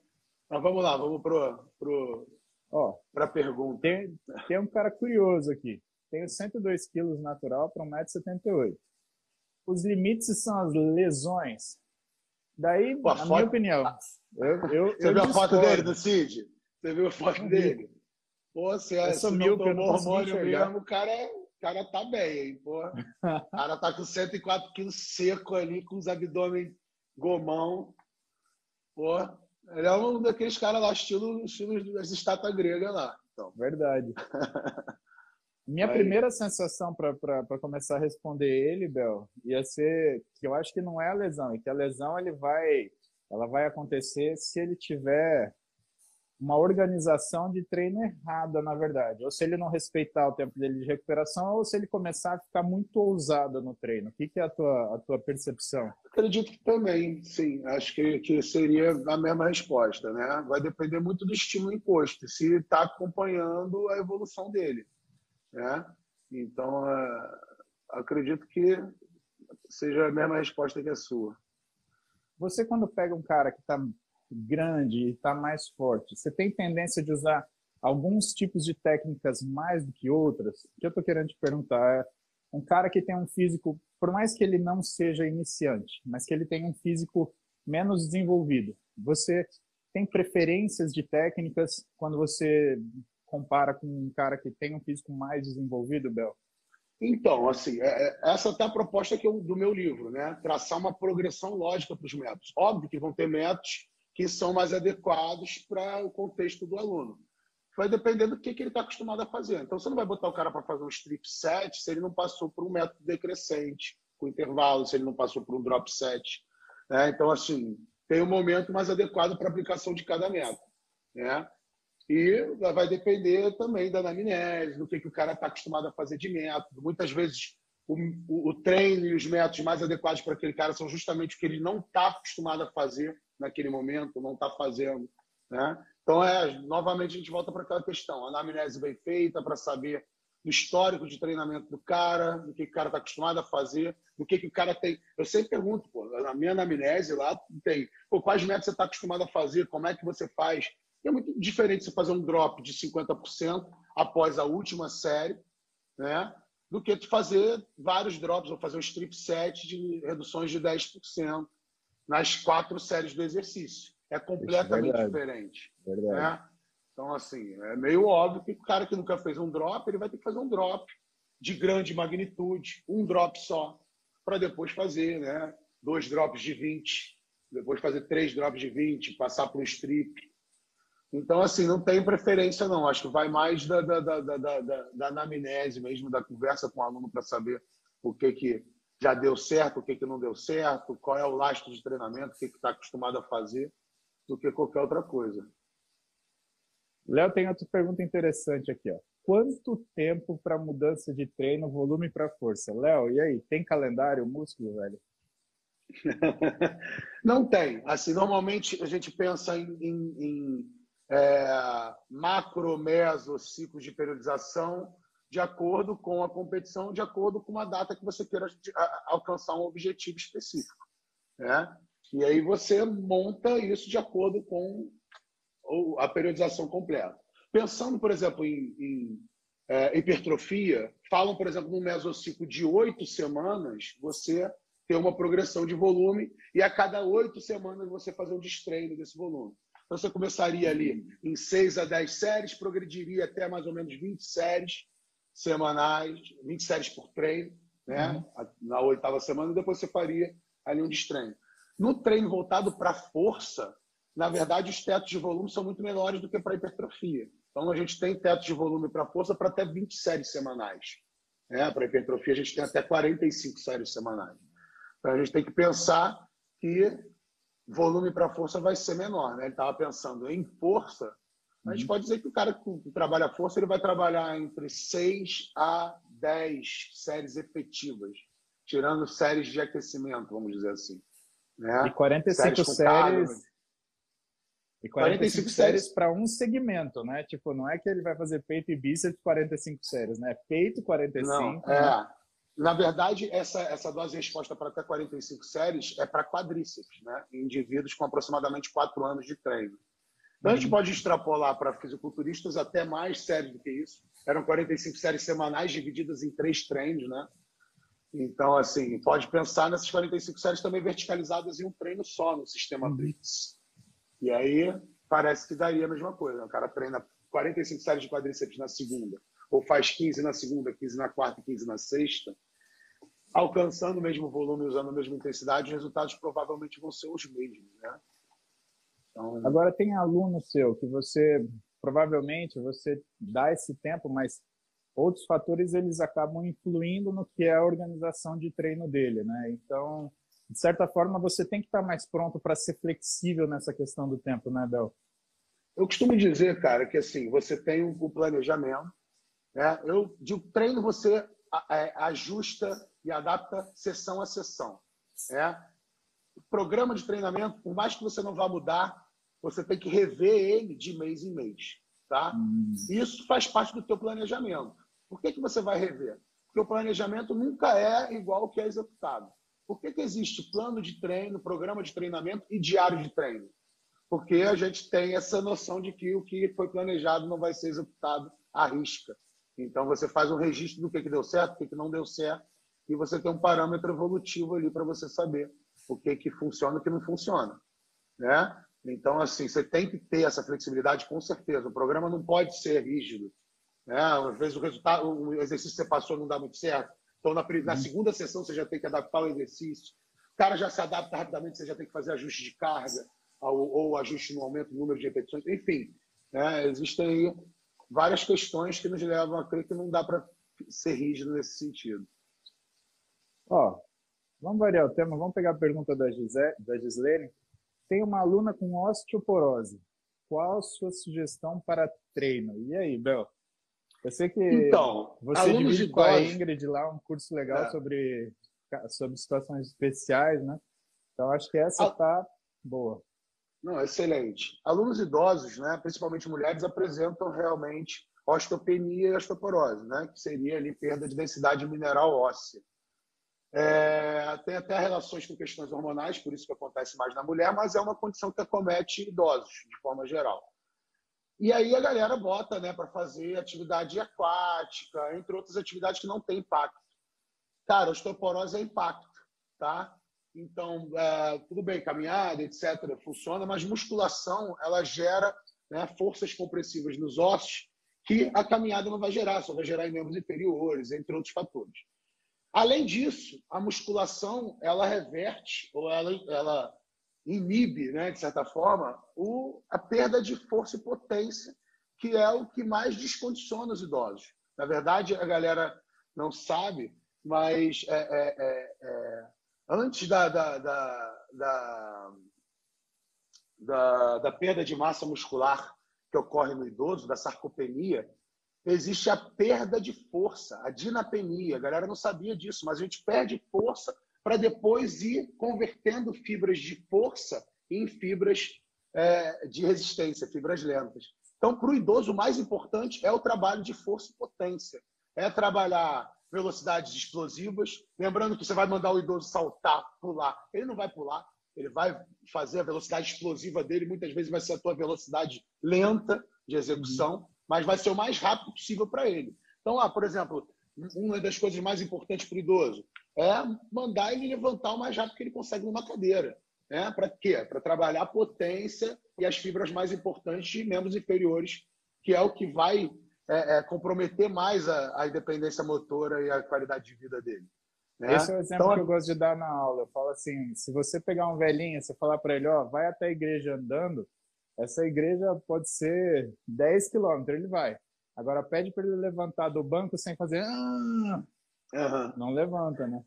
Mas vamos lá, vamos para pro, pro, a pergunta. Tem, tem um cara curioso aqui. Tenho 102 quilos natural para 1,78m. os limites são as lesões. Daí, Pô, na foto... minha opinião. Eu, eu, Você eu viu a foto dele do Cid? Você viu a foto dele? Pô, você, é, se não tomou hormônio mesmo, o cara, é, o cara tá bem, hein? O cara tá com 104 quilos seco ali, com os abdômen gomão. Pô, ele é um daqueles caras lá, estilo, estilo das estátuas gregas lá. Então. Verdade. Minha Aí. primeira sensação para começar a responder ele, Bel, ia ser que eu acho que não é a lesão, e que a lesão ele vai, ela vai acontecer se ele tiver uma organização de treino errada, na verdade. Ou se ele não respeitar o tempo dele de recuperação, ou se ele começar a ficar muito ousado no treino. O que, que é a tua, a tua percepção? Acredito que também, sim. Acho que, que seria a mesma resposta, né? Vai depender muito do estímulo imposto, se está acompanhando a evolução dele, né? Então, é, acredito que seja a mesma resposta que a sua. Você, quando pega um cara que está grande e está mais forte, você tem tendência de usar alguns tipos de técnicas mais do que outras? O que eu estou querendo te perguntar é um cara que tem um físico, por mais que ele não seja iniciante, mas que ele tenha um físico menos desenvolvido, você tem preferências de técnicas quando você compara com um cara que tem um físico mais desenvolvido, Bel? Então, assim, é, é, essa tá a proposta que eu, do meu livro, né? Traçar uma progressão lógica para os métodos. Óbvio que vão ter métodos que são mais adequados para o contexto do aluno. Vai depender do que, que ele está acostumado a fazer. Então, você não vai botar o cara para fazer um strip set se ele não passou por um método decrescente, com intervalo, se ele não passou por um drop set. Né? Então, assim, tem um momento mais adequado para a aplicação de cada método. Né? E vai depender também da anamnese, do que, que o cara está acostumado a fazer de método. Muitas vezes, o, o, o treino e os métodos mais adequados para aquele cara são justamente o que ele não está acostumado a fazer naquele momento, não está fazendo. Né? Então, é, novamente, a gente volta para aquela questão. A anamnese bem feita para saber do histórico de treinamento do cara, do que o cara está acostumado a fazer, do que, que o cara tem. Eu sempre pergunto, pô, na minha anamnese lá tem, pô, quais métodos você está acostumado a fazer, como é que você faz. É muito diferente você fazer um drop de 50% após a última série, né? do que tu fazer vários drops, ou fazer um strip set de reduções de 10% nas quatro séries do exercício. É completamente é diferente. Né? Então, assim, é meio óbvio que o cara que nunca fez um drop, ele vai ter que fazer um drop de grande magnitude, um drop só, para depois fazer né? dois drops de 20, depois fazer três drops de 20, passar para um strip. Então, assim, não tem preferência, não. Acho que vai mais da, da, da, da, da, da anamnese mesmo, da conversa com o aluno para saber o que, que já deu certo, o que, que não deu certo, qual é o lastro de treinamento, o que está acostumado a fazer, do que qualquer outra coisa. Léo, tem outra pergunta interessante aqui. Ó. Quanto tempo para mudança de treino, volume para força? Léo, e aí, tem calendário músculo, velho? não tem. Assim, normalmente a gente pensa em, em, em é, macro, meso, ciclos de periodização de acordo com a competição, de acordo com uma data que você queira alcançar um objetivo específico. Né? E aí você monta isso de acordo com a periodização completa. Pensando, por exemplo, em, em é, hipertrofia, falam, por exemplo, no mesociclo de oito semanas, você ter uma progressão de volume e a cada oito semanas você fazer um destreino desse volume. Então, você começaria ali em seis a dez séries, progrediria até mais ou menos 20 séries, semanais, 20 séries por treino, né? Uhum. na oitava semana, e depois você faria ali um destreino. No treino voltado para força, na verdade, os tetos de volume são muito menores do que para hipertrofia. Então, a gente tem tetos de volume para força para até 20 séries semanais. Né? Para hipertrofia, a gente tem até 45 séries semanais. Então, a gente tem que pensar que volume para força vai ser menor. Né? Ele estava pensando em força, a gente uhum. pode dizer que o cara que trabalha força ele vai trabalhar entre 6 a 10 séries efetivas, tirando séries de aquecimento, vamos dizer assim. Né? E 45 séries. séries e 45, 45 séries para um segmento, né? Tipo, não é que ele vai fazer peito e bíceps 45 séries, né? Peito 45. Não, né? Na verdade, essa, essa dose resposta para até 45 séries é para quadríceps, né? Em indivíduos com aproximadamente 4 anos de treino. Então, a gente pode extrapolar para fisiculturistas até mais séries do que isso. Eram 45 séries semanais divididas em três treinos, né? Então, assim, pode pensar nessas 45 séries também verticalizadas em um treino só no sistema uhum. Blitz. E aí parece que daria a mesma coisa. O cara treina 45 séries de quadríceps na segunda, ou faz 15 na segunda, 15 na quarta e 15 na sexta, alcançando o mesmo volume, usando a mesma intensidade, os resultados provavelmente vão ser os mesmos, né? Então... Agora tem aluno seu que você provavelmente você dá esse tempo, mas outros fatores eles acabam influindo no que é a organização de treino dele, né? Então, de certa forma, você tem que estar mais pronto para ser flexível nessa questão do tempo, né, Bel? Eu costumo dizer, cara, que assim, você tem um planejamento, né? Eu de treino você ajusta e adapta sessão a sessão, né? O programa de treinamento, por mais que você não vá mudar, você tem que rever ele de mês em mês, tá? Hum. Isso faz parte do teu planejamento. Por que, que você vai rever? Porque o planejamento nunca é igual ao que é executado. Por que, que existe plano de treino, programa de treinamento e diário de treino? Porque a gente tem essa noção de que o que foi planejado não vai ser executado à risca. Então você faz um registro do que, que deu certo, o que, que não deu certo, e você tem um parâmetro evolutivo ali para você saber o que, que funciona e o que não funciona. Né? Então, assim, você tem que ter essa flexibilidade com certeza. O programa não pode ser rígido. Né? Às vezes o resultado, o exercício que você passou não dá muito certo. Então, na, na uhum. segunda sessão, você já tem que adaptar o exercício. O cara já se adapta rapidamente, você já tem que fazer ajuste de carga ou, ou ajuste no aumento do número de repetições. Enfim, né? existem aí várias questões que nos levam a crer que não dá para ser rígido nesse sentido. Ó, vamos variar o tema. Vamos pegar a pergunta da, Gisele, da Gislene. Tem uma aluna com osteoporose. Qual a sua sugestão para treino? E aí, Bel? Eu sei que então, você divide com a Ingrid lá um curso legal é. sobre, sobre situações especiais, né? Então, acho que essa está boa. Não, excelente. Alunos idosos, né, principalmente mulheres, apresentam realmente osteopenia e osteoporose, né, que seria ali perda de densidade mineral óssea. É, tem até relações com questões hormonais, por isso que acontece mais na mulher, mas é uma condição que acomete idosos, de forma geral. E aí a galera bota né, para fazer atividade aquática, entre outras atividades que não têm impacto. Cara, osteoporose é impacto, tá? Então, é, tudo bem, caminhada, etc., funciona, mas musculação, ela gera né, forças compressivas nos ossos que a caminhada não vai gerar, só vai gerar em membros inferiores, entre outros fatores. Além disso, a musculação ela reverte ou ela, ela inibe, né, de certa forma, o, a perda de força e potência, que é o que mais descondiciona os idosos. Na verdade, a galera não sabe, mas é, é, é, é antes da, da, da, da, da perda de massa muscular que ocorre no idoso, da sarcopenia, existe a perda de força, a dinapenia. A galera não sabia disso, mas a gente perde força para depois ir convertendo fibras de força em fibras é, de resistência, fibras lentas. Então, para o idoso, o mais importante é o trabalho de força e potência. É trabalhar velocidades explosivas. Lembrando que você vai mandar o idoso saltar, pular. Ele não vai pular, ele vai fazer a velocidade explosiva dele. Muitas vezes vai ser a tua velocidade lenta de execução mas vai ser o mais rápido possível para ele. Então, ah, por exemplo, uma das coisas mais importantes para o idoso é mandar ele levantar o mais rápido que ele consegue numa cadeira. Né? Para quê? Para trabalhar a potência e as fibras mais importantes de membros inferiores, que é o que vai é, é, comprometer mais a, a, independência motora e a qualidade de vida dele. Né? Esse é o exemplo então, que eu gosto de dar na aula. Eu falo assim: se você pegar um velhinho, você falar para ele, ó, vai até a igreja andando, essa igreja pode ser 10 quilômetros, ele vai. Agora pede para ele levantar do banco sem fazer. Ah! Uhum. Não levanta, né?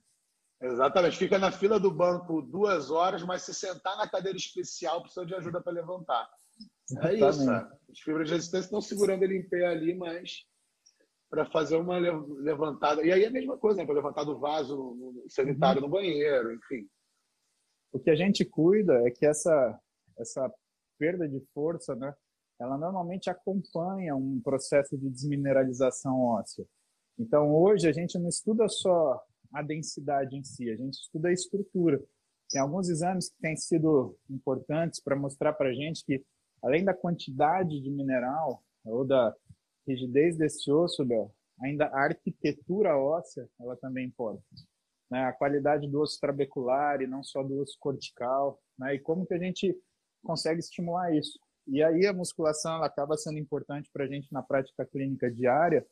Exatamente. Fica na fila do banco duas horas, mas se sentar na cadeira especial precisa de ajuda para levantar. É isso. As fibras de resistência estão segurando ele em pé ali, mas para fazer uma levantada. E aí é a mesma coisa, né? para levantar do vaso no sanitário uhum. no banheiro, enfim. O que a gente cuida é que essa, essa perda de força, né, ela normalmente acompanha um processo de desmineralização óssea. Então, hoje, a gente não estuda só a densidade em si, a gente estuda a estrutura. Tem alguns exames que têm sido importantes para mostrar para a gente que, além da quantidade de mineral ou da rigidez desse osso, Bel, ainda a arquitetura óssea, ela também importa. né, a qualidade do osso trabecular e não só do osso cortical, né, e como que a gente consegue estimular isso. E aí a musculação ela acaba sendo importante para a gente na prática clínica diária,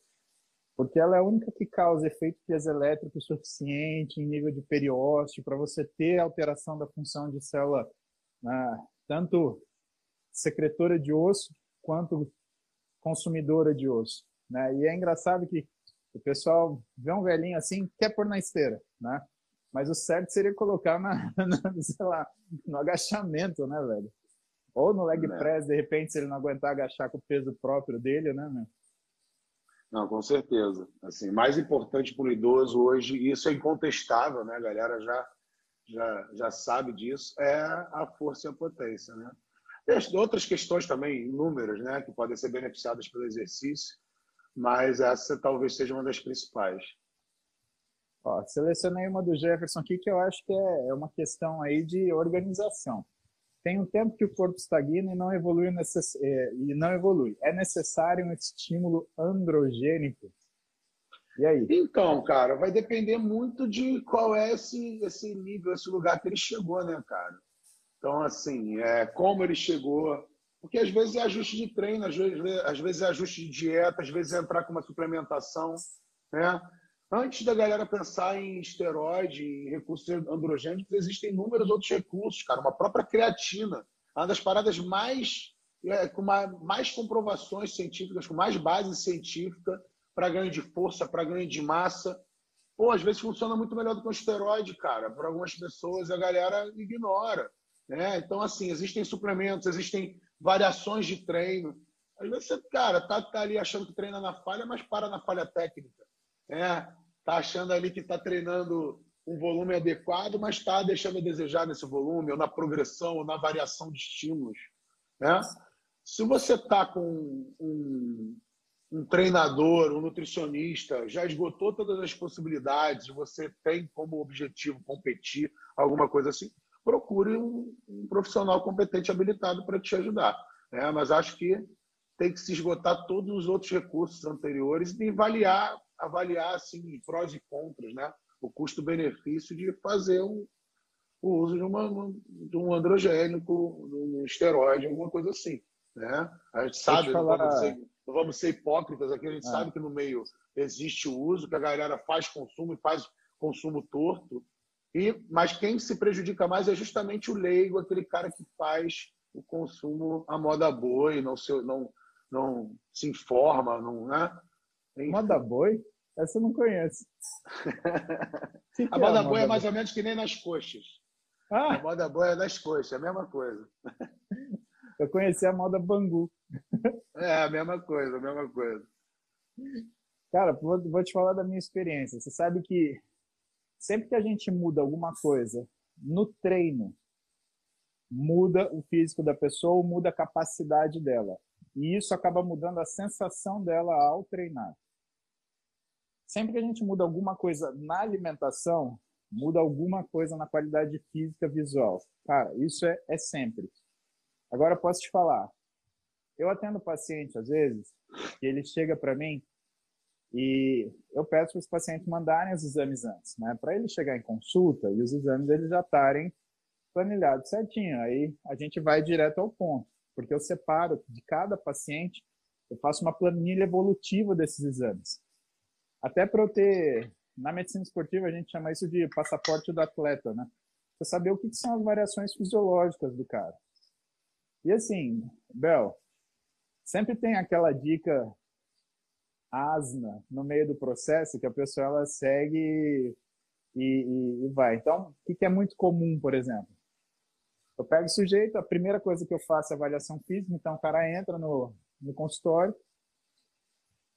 porque ela é a única que causa efeito piezoelétrico suficiente em nível de periósteo para você ter alteração da função de célula, né, tanto secretora de osso quanto consumidora de osso. Né? E é engraçado que o pessoal vê um velhinho assim, quer pôr na esteira, né? Mas o certo seria colocar na, na sei lá, no agachamento, né, velho? Ou no leg é. press, de repente, se ele não aguentar agachar com o peso próprio dele, né, meu? Não, com certeza. Assim, mais importante para o idoso hoje, e isso é incontestável, né? A galera já, já, já sabe disso, é a força e a potência, né? Tem outras questões também, inúmeras, né? Que podem ser beneficiadas pelo exercício, mas essa talvez seja uma das principais. Ó, selecionei uma do Jefferson aqui que eu acho que é, é uma questão aí de organização. Tem um tempo que o corpo estagna e não evolui, necess... É, e não evolui. É necessário um estímulo androgênico? E aí? Então, cara, vai depender muito de qual é esse, esse nível, esse lugar que ele chegou, né, cara? Então, assim, é, como ele chegou, porque às vezes é ajuste de treino, às vezes, às vezes é ajuste de dieta, às vezes é entrar com uma suplementação. Né? Antes da galera pensar em esteroide, em recursos androgênicos, existem inúmeros outros recursos, cara. Uma própria creatina, uma das paradas mais é, com uma, mais comprovações científicas, com mais base científica para ganho de força, para ganho de massa. Pô, às vezes funciona muito melhor do que um esteroide, cara. Para algumas pessoas a galera ignora. Né? Então, assim, existem suplementos, existem variações de treino. Às vezes você, cara, tá, tá ali achando que treina na falha, mas para na falha técnica. Né? Tá achando ali que está treinando um volume adequado, mas está deixando a desejar nesse volume, ou na progressão, ou na variação de estímulos. Né? Se você está com um, um treinador, um nutricionista, já esgotou todas as possibilidades, você tem como objetivo competir, alguma coisa assim, procure um, um profissional competente habilitado para te ajudar. Né? Mas acho que tem que se esgotar todos os outros recursos anteriores e avaliar, avaliar assim, prós e contras, né? o custo-benefício de fazer um, o uso de, uma, de um androgênico, de um esteroide, alguma coisa assim. Né? A gente sabe, falar... não, vamos ser, não, vamos ser, hipócritas aqui, a gente é. sabe que no meio existe o uso, que a galera faz consumo e faz consumo torto, e, mas quem se prejudica mais é justamente o leigo, aquele cara que faz o consumo à moda boi, não se, não, não se informa, não, né? Enfim. Moda boi? Essa eu não conheço. a é moda boi é mais ou menos que nem nas coxas. Ah. A moda boi é nas coxas, é a mesma coisa. Eu conheci a moda bangu. É, a mesma coisa, a mesma coisa. Cara, vou, vou te falar da minha experiência. Você sabe que sempre que a gente muda alguma coisa no treino, muda o físico da pessoa, muda a capacidade dela. E isso acaba mudando a sensação dela ao treinar. Sempre que a gente muda alguma coisa na alimentação, muda alguma coisa na qualidade física visual. Cara, isso é, é sempre. Agora posso te falar. Eu atendo paciente às vezes, que ele chega para mim e eu peço para os pacientes mandarem os exames antes, né? Para ele chegar em consulta e os exames eles já estarem planilhados certinho. Aí a gente vai direto ao ponto, porque eu separo de cada paciente, eu faço uma planilha evolutiva desses exames. Até para eu ter, na medicina esportiva a gente chama isso de passaporte do atleta, né? Para saber o que, que são as variações fisiológicas do cara. E assim, Bel, sempre tem aquela dica asna no meio do processo que a pessoa ela segue e, e, e vai. Então, o que é muito comum, por exemplo? Eu pego o sujeito, a primeira coisa que eu faço é avaliação física, então o cara entra no, no consultório,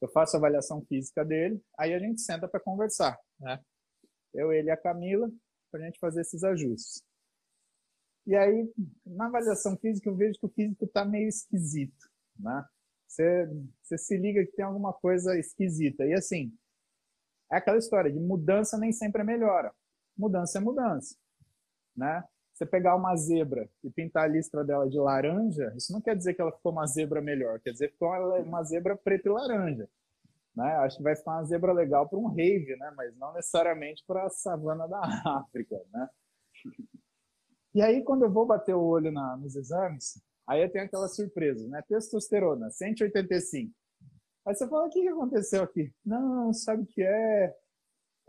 eu faço a avaliação física dele, aí a gente senta para conversar, né? Eu, ele e a Camila, para a gente fazer esses ajustes. E aí, na avaliação física, eu vejo que o físico está meio esquisito, né? Você, você se liga que tem alguma coisa esquisita. E assim, é aquela história de mudança nem sempre é melhora. Mudança é mudança, né? Você pegar uma zebra e pintar a listra dela de laranja, isso não quer dizer que ela ficou uma zebra melhor, quer dizer que ficou uma zebra preta e laranja. Né? Acho que vai ficar uma zebra legal para um rave, né? mas não necessariamente para a savana da África. Né? E aí, quando eu vou bater o olho na, nos exames, aí eu tenho aquela surpresa, né? Testosterona, 185. Aí você fala, o que aconteceu aqui? Não, sabe o que é?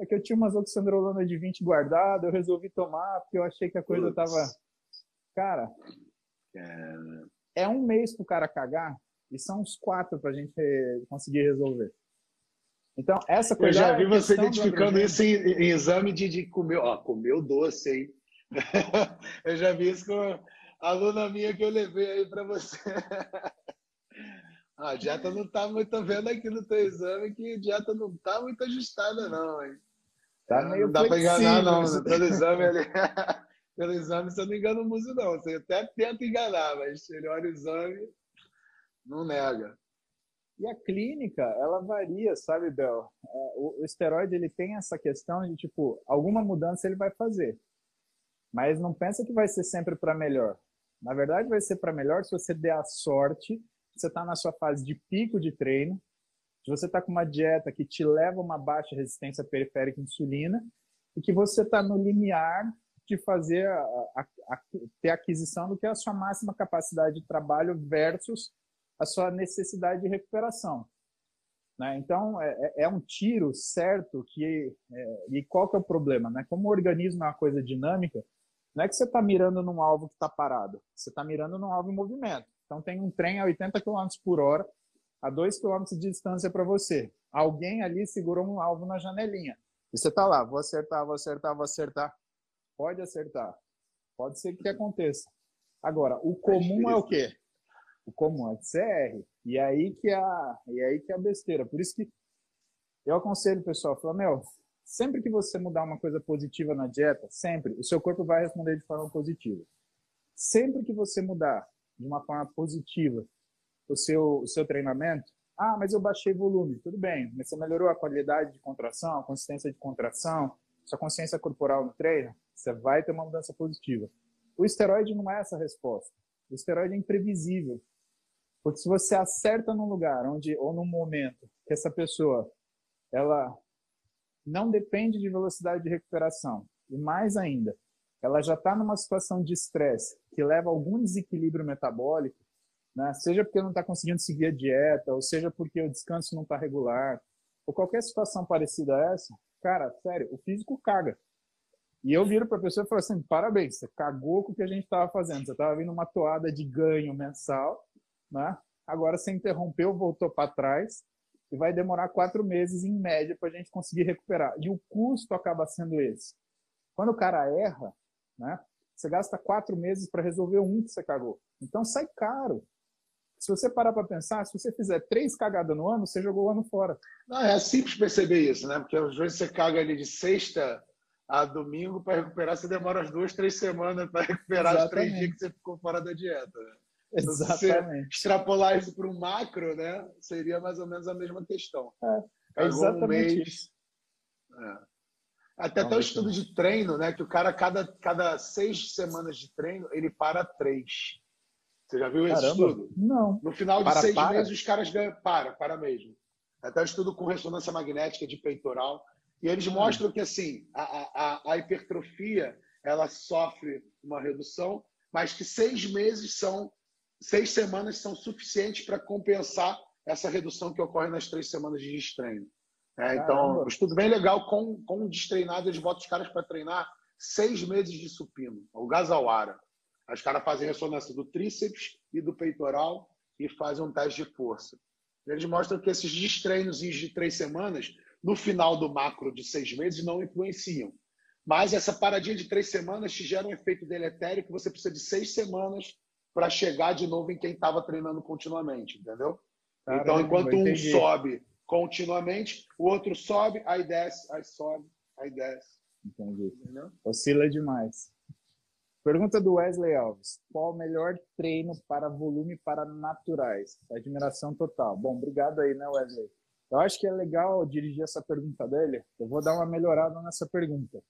É que eu tinha umas oxandrolona de 20 guardado, eu resolvi tomar porque eu achei que a coisa tava... Cara, é um mês pro cara cagar e são uns quatro pra gente conseguir resolver. Então, essa coisa. Eu já vi você identificando isso em, em, exame de, de comer. Ó, comeu doce, hein? eu já vi isso com aluna minha que eu levei aí para você. a dieta não tá muito vendo aqui no teu exame que a dieta não tá muito ajustada, não, hein? Tá é, meio não dá para enganar, não. Pelo exame, ele... Pelo exame você não engana o muso, não. Você até tenta enganar, mas ele olha o exame, não nega. E a clínica, ela varia, sabe, Bel? É, o, o esteroide, ele tem essa questão de, tipo, alguma mudança ele vai fazer. Mas não pensa que vai ser sempre para melhor. Na verdade, vai ser para melhor se você der a sorte, você está na sua fase de pico de treino, se você está com uma dieta que te leva a uma baixa resistência periférica à insulina e que você está no limiar de fazer a, a, a, ter aquisição do que é a sua máxima capacidade de trabalho versus a sua necessidade de recuperação. Né? Então, é, é, é, um tiro certo que... É, e qual que é o problema? Né? Como o organismo é uma coisa dinâmica, não é que você está mirando num alvo que está parado, você está mirando num alvo em movimento. Então, tem um trem a 80 km por hora, a 2 km de distância para você. Alguém ali segurou um alvo na janelinha. E você está lá, vou acertar, vou acertar, vou acertar. Pode acertar. Pode ser que aconteça. Agora, o comum é o quê? O comum é que você erre. E aí que é a, e aí que é a besteira. Por isso que eu aconselho o pessoal, falar, meu, sempre que você mudar uma coisa positiva na dieta, sempre, o seu corpo vai responder de forma positiva. Sempre que você mudar de uma forma positiva o seu, o seu treinamento, ah, mas eu baixei volume, tudo bem, mas você melhorou a qualidade de contração, a consistência de contração, sua consciência corporal no treino, você vai ter uma mudança positiva. O esteroide não é essa resposta. O esteroide é imprevisível. Porque se você acerta num lugar onde ou num momento que essa pessoa ela não depende de velocidade de recuperação e mais ainda, ela já está numa situação de estresse que leva a algum desequilíbrio metabólico, né? seja porque não está conseguindo seguir a dieta, ou seja porque o descanso não está regular, ou qualquer situação parecida a essa, cara, sério, o físico caga. E eu viro para a pessoa e falo assim: parabéns, você cagou com o que a gente estava fazendo. Você estava vindo uma toada de ganho mensal, né? agora você interrompeu, voltou para trás, e vai demorar quatro meses em média para a gente conseguir recuperar. E o custo acaba sendo esse. Quando o cara erra, né, você gasta quatro meses para resolver um que você cagou. Então sai caro. Se você parar para pensar, se você fizer três cagadas no ano, você jogou o ano fora. Não, é simples perceber isso, né? Porque às vezes você caga ali de sexta a domingo para recuperar, você demora as duas, três semanas para recuperar Exatamente. os três dias que você ficou fora da dieta. Né? Exatamente. Se extrapolar isso para um macro, né, seria mais ou menos a mesma questão. É, é exatamente um isso. É. Até até o estudo de treino, né, que o cara, cada, cada seis semanas de treino, ele para três. Você já viu esse Caramba. estudo? Não. No final de para, seis para. meses, os caras ganham. Para, para mesmo. Até o estudo com ressonância magnética de peitoral. E eles hum. mostram que, assim, a, a, a hipertrofia, ela sofre uma redução, mas que seis meses são seis semanas são suficientes para compensar essa redução que ocorre nas três semanas de destreino. É, então, um estudo bem legal. Com, com destreinado, eles botam os caras para treinar seis meses de supino, o Gazawara. Os caras fazem ressonância do tríceps e do peitoral e fazem um teste de força. Eles mostram que esses destreinos de três semanas, no final do macro de seis meses, não influenciam. Mas essa paradinha de três semanas te gera um efeito deletério que você precisa de seis semanas para chegar de novo em quem estava treinando continuamente, entendeu? Caramba, então, enquanto um sobe continuamente, o outro sobe, aí desce, aí sobe, aí desce. Entendi. Entendeu? Oscila demais. Pergunta do Wesley Alves. Qual o melhor treino para volume para naturais? Admiração total. Bom, obrigado aí, né, Wesley? Eu acho que é legal dirigir essa pergunta dele. Eu vou dar uma melhorada nessa pergunta.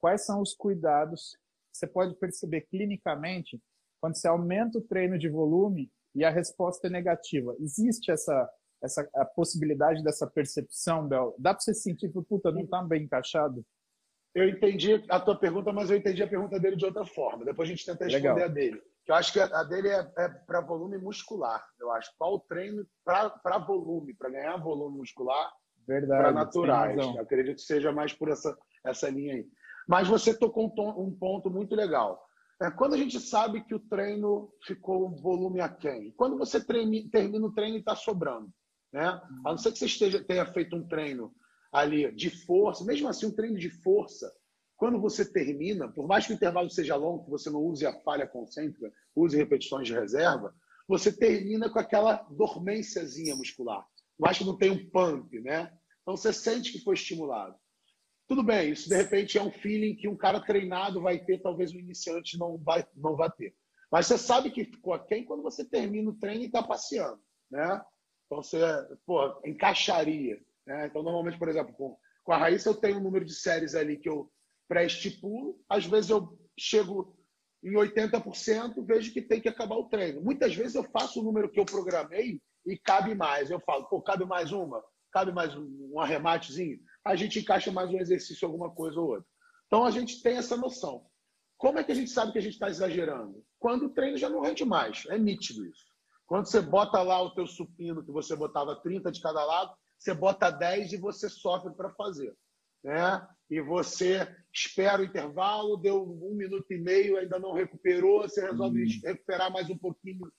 Quais são os cuidados que você pode perceber clinicamente quando você aumenta o treino de volume e a resposta é negativa. Existe essa, essa a possibilidade dessa percepção, Bel? Dá para você sentir que, puta, não está bem encaixado? Eu entendi a tua pergunta, mas eu entendi a pergunta dele de outra forma. Depois a gente tenta responder Legal. a dele. Eu acho que a dele é, é para volume muscular. Eu acho. Qual o treino para volume, para ganhar volume muscular para naturais. Eu acredito que seja mais por essa, essa linha aí. Mas você tocou um, tom, um ponto muito legal. É, quando a gente sabe que o treino ficou um volume aquém, quando você treine, termina o treino e está sobrando, né? A não ser que você esteja, tenha feito um treino ali de força, mesmo assim, um treino de força, quando você termina, por mais que o intervalo seja longo, que você não use a falha concêntrica, use repetições de reserva, você termina com aquela dormênciazinha muscular. Mais que não tem um pump, né? Então você sente que foi estimulado. Tudo bem, isso de repente é um feeling que um cara treinado vai ter, talvez o iniciante não vai, não vai ter. Mas você sabe que ficou aquém quando você termina o treino e está passeando, né? Então você, pô, encaixaria. Né? Então, normalmente, por exemplo, com, com a Raíssa eu tenho um número de séries ali que eu pré-estipulo, às vezes eu chego em 80%, vejo que tem que acabar o treino. Muitas vezes eu faço o número que eu programei e cabe mais. Eu falo, pô, cabe mais uma? Cabe mais um, um arrematezinho? A gente encaixa mais um exercício, alguma coisa ou outra. Então a gente tem essa noção. Como é que a gente sabe que a gente está exagerando? Quando o treino já não rende mais. É nítido isso. Quando você bota lá o teu supino, que você botava 30 de cada lado, você bota 10 e você sofre para fazer. Né? E você espera o intervalo, deu um minuto e meio, ainda não recuperou, você resolve hum. recuperar mais um pouquinho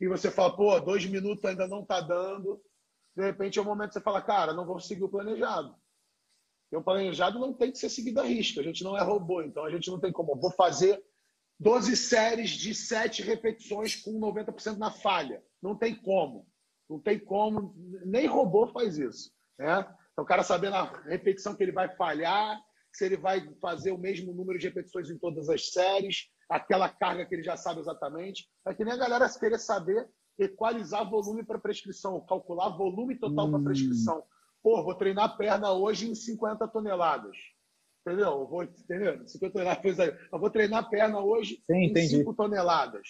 e você fala, pô, dois minutos ainda não está dando. De repente é o momento que você fala, cara, não vou seguir o planejado. E o planejado não tem que ser seguido a risco, a gente não é robô, então a gente não tem como. Vou fazer 12 séries de 7 repetições com 90% na falha. Não tem como. Não tem como, nem robô faz isso. Né? Então, o cara sabendo a repetição que ele vai falhar, se ele vai fazer o mesmo número de repetições em todas as séries, aquela carga que ele já sabe exatamente. É que nem a galera querer saber equalizar volume para prescrição, calcular volume total hum. para prescrição. Pô, vou treinar perna hoje em 50 toneladas. Entendeu? Eu vou, entendeu? 50 toneladas. Eu vou treinar perna hoje Sim, em entendi. 5 toneladas.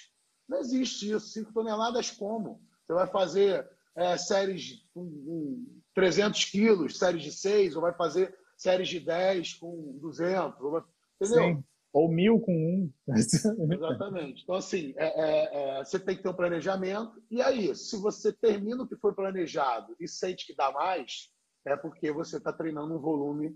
Não existe isso. 5 toneladas como? Você vai fazer é, séries com, 300 quilos, séries de 6, ou vai fazer séries de 10 com 200, ou vai, entendeu? Sim. Ou mil com um. Exatamente. Então, assim, é, é, é, você tem que ter um planejamento. E aí, se você termina o que foi planejado e sente que dá mais, é porque você está treinando um volume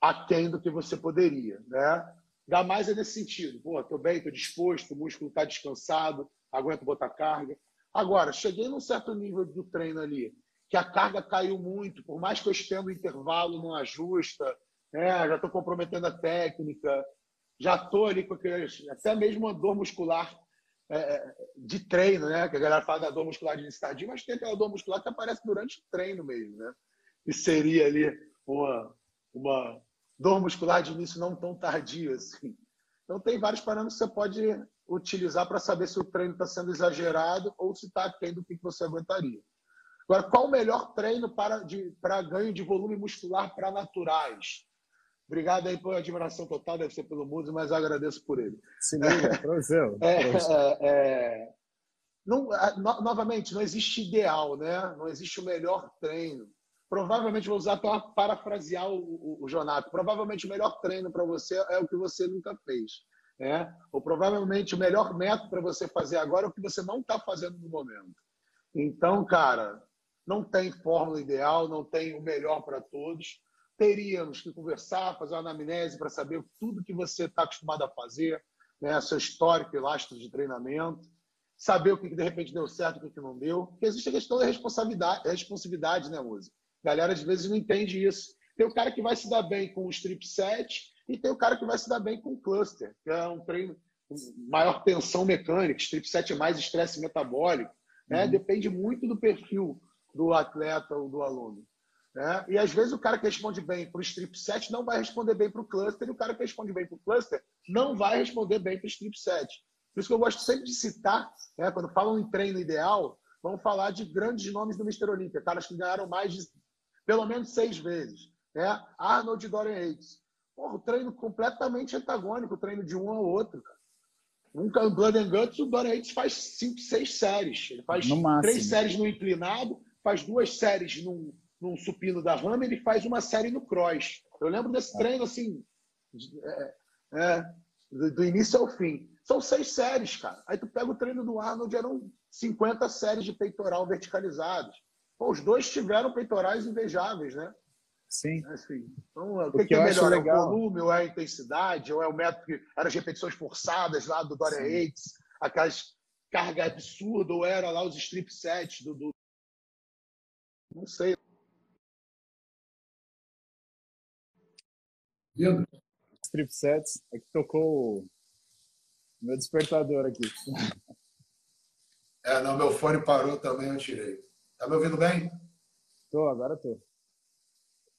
aquém do que você poderia. Né? Dá mais é nesse sentido. Pô, estou bem, estou disposto, o músculo está descansado, aguento botar carga. Agora, cheguei num certo nível do treino ali, que a carga caiu muito, por mais que eu estenda o intervalo, não ajusta, né? já estou comprometendo a técnica, já estou ali com aqueles, até mesmo uma dor muscular é, de treino, né? Que a galera fala da dor muscular de início tardio, mas tem aquela dor muscular que aparece durante o treino mesmo, né? E seria ali uma, uma dor muscular de início não tão tardio assim. Então tem vários parâmetros que você pode utilizar para saber se o treino está sendo exagerado ou se está tendo o que você aguentaria. Agora, qual o melhor treino para, de, para ganho de volume muscular para naturais? Obrigado aí pela admiração total, deve ser pelo Mundo, mas agradeço por ele. Sim, é, é, é, não, no, novamente, não existe ideal, né? não existe o melhor treino. Provavelmente, vou usar para parafrasear o, o, o Jonato, provavelmente o melhor treino para você é o que você nunca fez. Né? Ou provavelmente o melhor método para você fazer agora é o que você não está fazendo no momento. Então, cara, não tem fórmula ideal, não tem o melhor para todos. Teríamos que conversar, fazer uma anamnese para saber tudo que você está acostumado a fazer, né? seu histórico e lastro de treinamento, saber o que de repente deu certo e o que não deu. Porque existe a questão da responsabilidade, responsividade né, música? A galera às vezes não entende isso. Tem o cara que vai se dar bem com o strip set e tem o cara que vai se dar bem com o cluster, que é um treino maior tensão mecânica, strip set é mais estresse metabólico. Né? Uhum. Depende muito do perfil do atleta ou do aluno. Né? E às vezes o cara que responde bem para o strip set não vai responder bem para o cluster, e o cara que responde bem para o cluster não vai responder bem para o strip set. Por isso que eu gosto sempre de citar, né, quando falam em treino ideal, vamos falar de grandes nomes do Mr. Olímpia, caras que ganharam mais de pelo menos seis vezes. Né? Arnold e Dorian Yates. Porra, o treino completamente antagônico, o treino de um ao outro. Um Blood and Guts, o Dorian Yates faz cinco, seis séries. Ele faz três séries no inclinado, faz duas séries num, num supino da Hammer e faz uma série no cross. Eu lembro desse é. treino assim, é, é, do, do, início ao fim. São seis séries, cara. Aí tu pega o treino do Arnold, eram 50 séries de peitoral verticalizados. Pô, os dois tiveram peitorais invejáveis, né? Sim. Assim, então, o, que, que, é melhor? É o volume, ou é a intensidade, ou é o método que era as repetições forçadas lá do Dorian Yates, aquelas carga absurda, ou era lá os strip sets do, do... Não sei. Lindo. Strip sets é que tocou o meu despertador aqui. É, não, meu fone parou também, eu tirei. Tá me ouvindo bem? Tô, agora tô.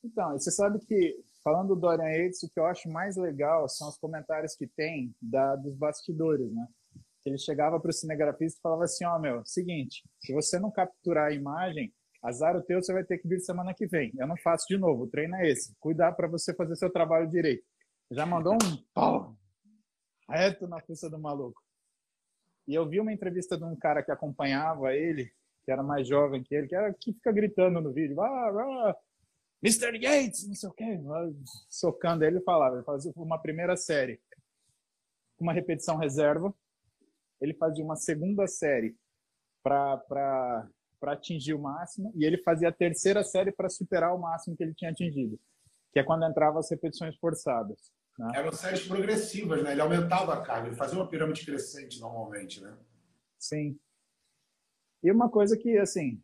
Então, você sabe que, falando do Dorian Yates, o que eu acho mais legal são os comentários que tem da, dos bastidores, né? Ele chegava para o cinegrafista e falava assim, ó, oh, meu, seguinte, se você não capturar a imagem, azar o teu, você vai ter que vir semana que vem. Eu não faço de novo, o treino é esse. Cuidar para você fazer seu trabalho direito. Já mandou um pau reto na fuça do maluco. E eu vi uma entrevista de um cara que acompanhava ele, que era mais jovem que ele, que era que fica gritando no vídeo, ah, ah, Mr. Yates, não sei o quê, socando ele, falava, ele fazia uma primeira série, uma repetição reserva, ele fazia uma segunda série para atingir o máximo, e ele fazia a terceira série para superar o máximo que ele tinha atingido, que é quando entrava as repetições forçadas. Né? Eram séries progressivas, né? Ele aumentava a carga, ele fazia uma pirâmide crescente normalmente, né? Sim. E uma coisa que, assim,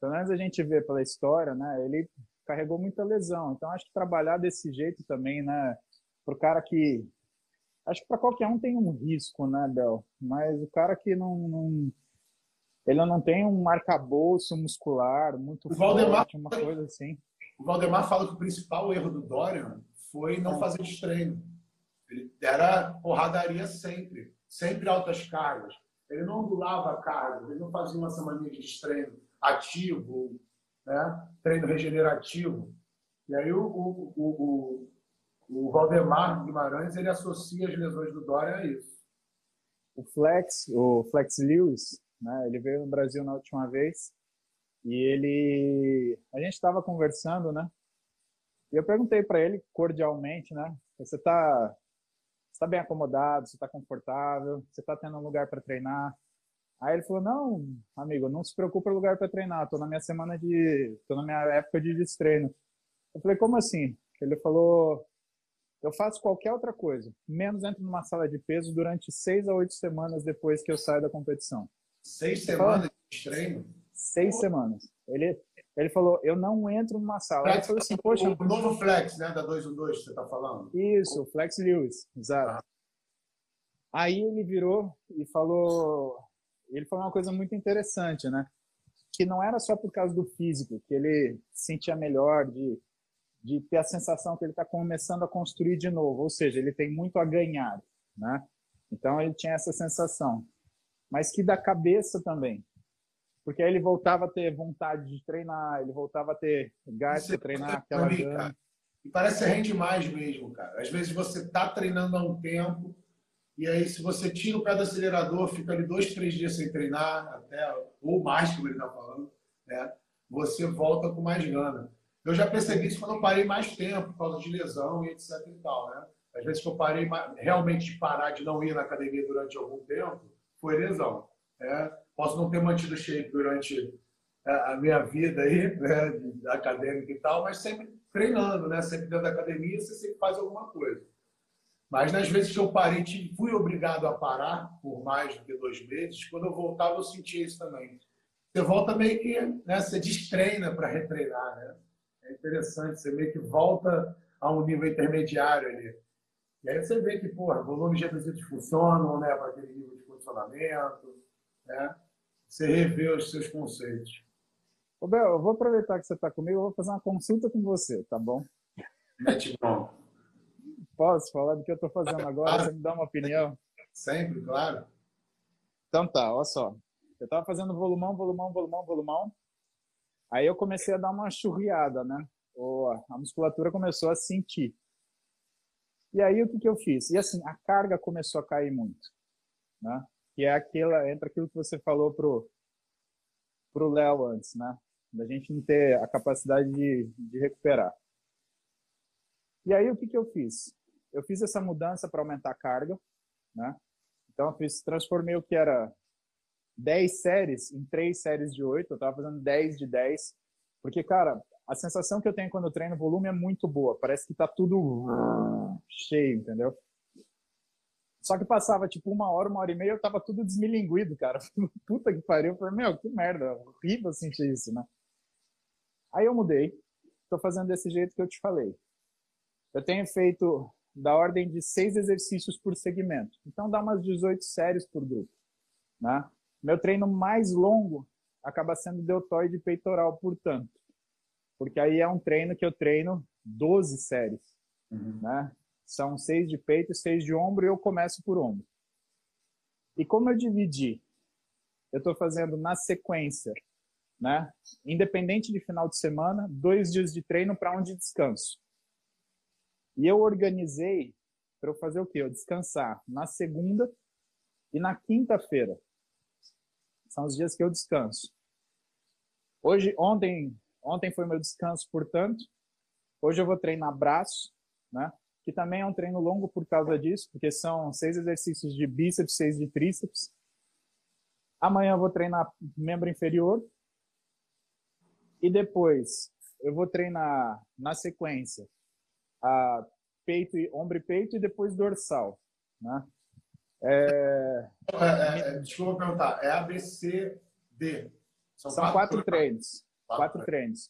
pelo menos a gente vê pela história, né? Ele carregou muita lesão. Então, acho que trabalhar desse jeito também, né? Para o cara que. Acho que para qualquer um tem um risco, né, Bel? Mas o cara que não, não ele não tem um arcabouço muscular muito o Valdemar, forte, uma coisa assim. O Valdemar fala que o principal erro do Dorian foi não é. fazer treino. Ele era porradaria sempre, sempre altas cargas. Ele não ondulava a carga, ele não fazia uma semana de treino ativo, né? treino regenerativo. E aí o, o, o, o, Valdemar Guimarães ele associa as lesões do Dória a isso. O Flex, o Flex Lewis, né? ele veio no Brasil na última vez e ele, a gente estava conversando, né? E eu perguntei para ele cordialmente, né? Você está está bem acomodado, você está confortável, você está tendo um lugar para treinar. Aí ele falou: Não, amigo, não se preocupe com lugar para treinar. Estou na minha semana de. Estou na minha época de destreino. Eu falei: Como assim? Ele falou: Eu faço qualquer outra coisa, menos entro numa sala de peso durante seis a oito semanas depois que eu saio da competição. Seis semanas de treino? Seis semanas. Ele, ele falou: Eu não entro numa sala. Flex, ele falou assim: Poxa. O novo Flex, né? Da 212 que você está falando? Isso, o Flex Lewis, exato. Ah. Aí ele virou e falou ele falou uma coisa muito interessante, né? Que não era só por causa do físico, que ele se sentia melhor, de, de ter a sensação que ele está começando a construir de novo, ou seja, ele tem muito a ganhar, né? Então ele tinha essa sensação, mas que da cabeça também, porque aí ele voltava a ter vontade de treinar, ele voltava a ter gás para treinar aquela mim, E parece que rende mais mesmo, cara. Às vezes você está treinando há um tempo, e aí, se você tira o pé do acelerador, fica ali dois, três dias sem treinar, até, ou mais, como ele está falando, né? você volta com mais gana. Eu já percebi isso quando eu parei mais tempo, por causa de lesão e etc e tal, né? Às vezes que eu parei realmente de parar de não ir na academia durante algum tempo, foi lesão. Né? Posso não ter mantido shape durante a minha vida aí, né, acadêmica e tal, mas sempre treinando, né? Sempre dentro da academia, você sempre faz alguma coisa. Mas nas vezes que eu parei, fui obrigado a parar por mais do que dois meses. Quando eu voltava, eu sentia isso também. Você volta meio que, né, você destreina para retreinar, né? É interessante, você meio que volta a um nível intermediário ali. E aí você vê que, porra, volumes reduzidos funcionam, né, para aquele nível de condicionamento, né? Você revê os seus conceitos. Ô, Bel, eu vou aproveitar que você está comigo, eu vou fazer uma consulta com você, tá bom? Mete bom. Posso falar do que eu estou fazendo agora? Você me dá uma opinião? Sempre, claro. Então tá, olha só. Eu estava fazendo volumão, volumão, volumão, volumão. Aí eu comecei a dar uma churriada, né? A musculatura começou a sentir. E aí o que, que eu fiz? E assim, a carga começou a cair muito, né? Que é aquela, entra aquilo que você falou pro para o Léo antes, né? Da gente não ter a capacidade de, de recuperar. E aí, o que, que eu fiz? Eu fiz essa mudança para aumentar a carga, né? Então, eu fiz, transformei o que era 10 séries em 3 séries de 8. Eu estava fazendo 10 de 10. Porque, cara, a sensação que eu tenho quando eu treino volume é muito boa. Parece que tá tudo cheio, entendeu? Só que passava tipo uma hora, uma hora e meia, eu tava tudo desmilinguido, cara. Puta que pariu. Eu falei, meu, que merda. Horrível sentir isso, né? Aí eu mudei. Tô fazendo desse jeito que eu te falei. Eu tenho feito da ordem de seis exercícios por segmento. Então dá umas 18 séries por grupo, né? Meu treino mais longo acaba sendo deltoide peitoral, portanto. Porque aí é um treino que eu treino 12 séries, uhum. né? São seis de peito e seis de ombro e eu começo por ombro. E como eu dividi, eu estou fazendo na sequência, né? Independente de final de semana, dois dias de treino para um de descanso. E eu organizei para eu fazer o quê? Eu descansar na segunda e na quinta-feira. São os dias que eu descanso. Hoje, ontem, ontem foi meu descanso, portanto. Hoje eu vou treinar braço, né? Que também é um treino longo por causa disso, porque são seis exercícios de bíceps, seis de tríceps. Amanhã eu vou treinar membro inferior. E depois eu vou treinar na sequência a peito e ombro e peito e depois dorsal, né? É... É, é, desculpa perguntar, é ABCD? São, São quatro, quatro treinos. Quatro, quatro treinos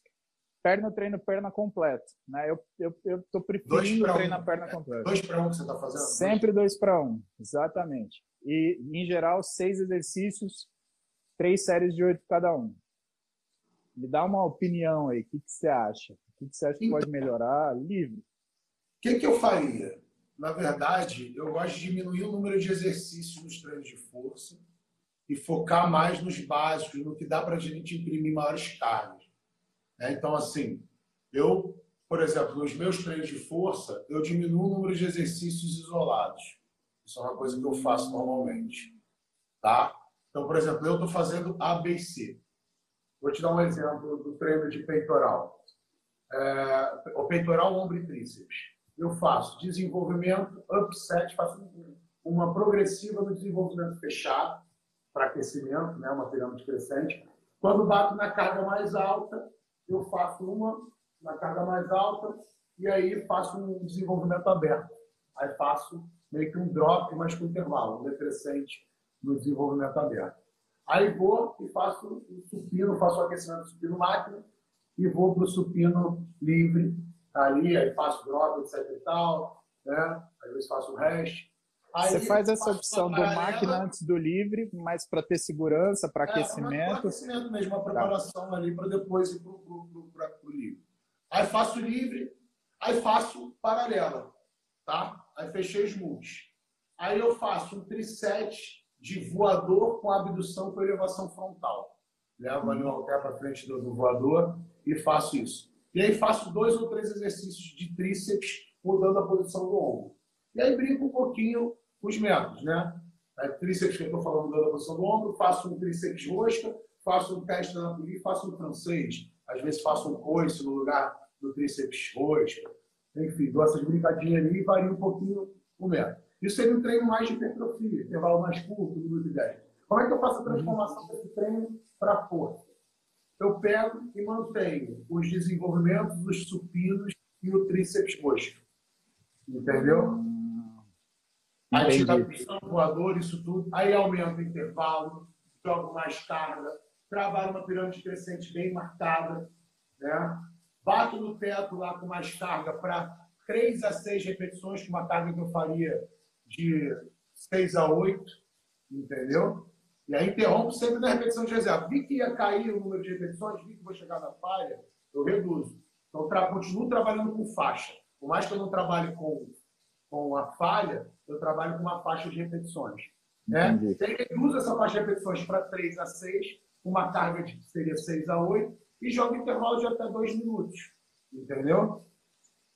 perna eu treino perna completa, né? Eu, eu, eu tô preferindo treinar um. perna completa. Dois para um que você está fazendo? Sempre dois para um, exatamente. E, em geral, seis exercícios, três séries de oito cada um. Me dá uma opinião aí, o que, que você acha? O que, que você acha que então, pode melhorar? Livre. O que, que eu faria? Na verdade, eu gosto de diminuir o número de exercícios nos treinos de força e focar mais nos básicos, no que dá para a gente imprimir maiores cargas. Né? Então, assim, eu, por exemplo, nos meus treinos de força, eu diminuo o número de exercícios isolados. Isso é uma coisa que eu faço normalmente. Tá? Então, por exemplo, eu estou fazendo ABC. Vou te dar um exemplo do treino de peitoral. É, o peitoral, ombro e tríceps. Eu faço desenvolvimento, upset, faço uma progressiva no desenvolvimento fechado, para aquecimento, né, uma pirâmide crescente. Quando bato na carga mais alta, eu faço uma na carga mais alta e aí faço um desenvolvimento aberto. Aí faço meio que um drop, mas com intervalo, um decrescente no desenvolvimento aberto. Aí vou e faço o supino, faço o aquecimento do supino máquina e vou para o supino livre ali, aí faço drop, etc e tal, né? Às vezes faço o resto. Aí Você faz essa opção do máquina antes do livre, mas para ter segurança, para é, aquecimento. Para aquecimento mesmo, uma preparação tá. ali para depois ir para o livre. Aí faço livre, aí faço paralela, tá? Aí fechei os multis. Aí eu faço um triset de voador com abdução com elevação frontal. Levo ali o halter para frente do, do voador e faço isso. E aí faço dois ou três exercícios de tríceps mudando a posição do ombro. E aí brinco um pouquinho os métodos, né? É, tríceps que eu estou falando da posição do ombro, faço um tríceps rosca, faço um teste da Napoli, faço um francês. Às vezes faço um coice no lugar do tríceps rosca. Enfim, dou essas brincadinhas ali e varia um pouquinho o método. Isso seria um treino mais de hipertrofia, intervalo mais curto, minuto e 10. Como é que eu faço a transformação desse treino para força? Eu pego e mantenho os desenvolvimentos, os supinos e o tríceps rosca. Entendeu? Ativação, voador, isso tudo. Aí aumenta o intervalo, jogo mais carga, trabalho uma pirâmide crescente bem marcada, né? Bato no teto lá com mais carga para 3 a 6 repetições, com uma carga que eu faria de 6 a 8, entendeu? E aí interrompo sempre na repetição de reserva. Vi que ia cair o número de repetições, vi que vou chegar na falha, eu reduzo. Então, tra continuo trabalhando com faixa. Por mais que eu não trabalhe com, com a falha, eu trabalho com uma faixa de repetições. Né? Ele reduz essa faixa de repetições para 3 a 6, uma carga de seria 6 a 8, e joga intervalo de até 2 minutos. Entendeu?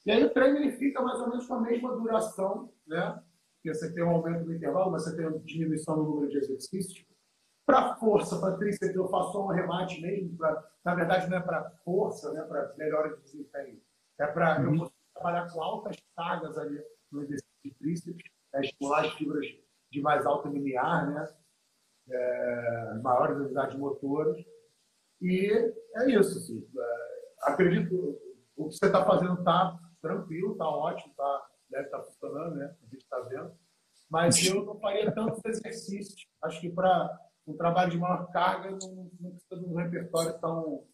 E aí o treino ele fica mais ou menos com a mesma duração, né? Porque você tem um aumento do intervalo, mas você tem uma diminuição no número de exercícios. Para força, para tríceps, eu faço um remate mesmo. Pra, na verdade, não é para força, né? para melhora de desempenho. É para uhum. eu trabalhar com altas cargas ali no exercício de tríceps, é estimular as fibras de mais alto limiar, né? É, maiores unidades motoras. E é isso. Assim, é, acredito o que você está fazendo está tranquilo, está ótimo, tá, deve estar tá funcionando, né? A gente está vendo. Mas eu não faria tantos exercícios. Acho que para um trabalho de maior carga não, não precisa de um repertório tão,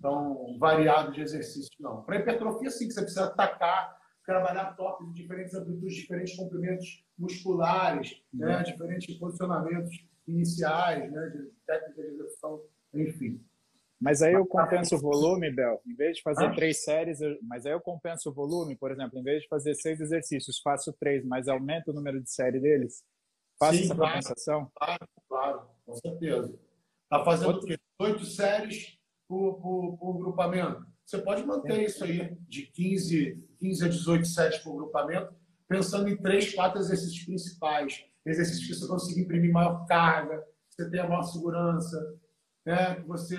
tão variado de exercícios, não. Para hipertrofia, sim, que você precisa atacar, trabalhar top de diferentes amplitudes, diferentes comprimentos musculares, né? uhum. né? diferentes posicionamentos iniciais, né? de técnicas de execução, enfim. Mas aí eu compenso o volume, Bel. Em vez de fazer ah. três séries, eu... mas aí eu compenso o volume, por exemplo, em vez de fazer seis exercícios, faço três, mas aumento o número de série deles. Faço Sim, essa claro, compensação? Claro, claro, com certeza. Está fazendo Outro... oito séries por, por, por, grupamento. Você pode manter isso aí, de 15, 15 a 18 séries por grupamento, pensando em três, quatro exercícios principais. Exercícios que você conseguir imprimir maior carga, que você tenha maior segurança, né? que você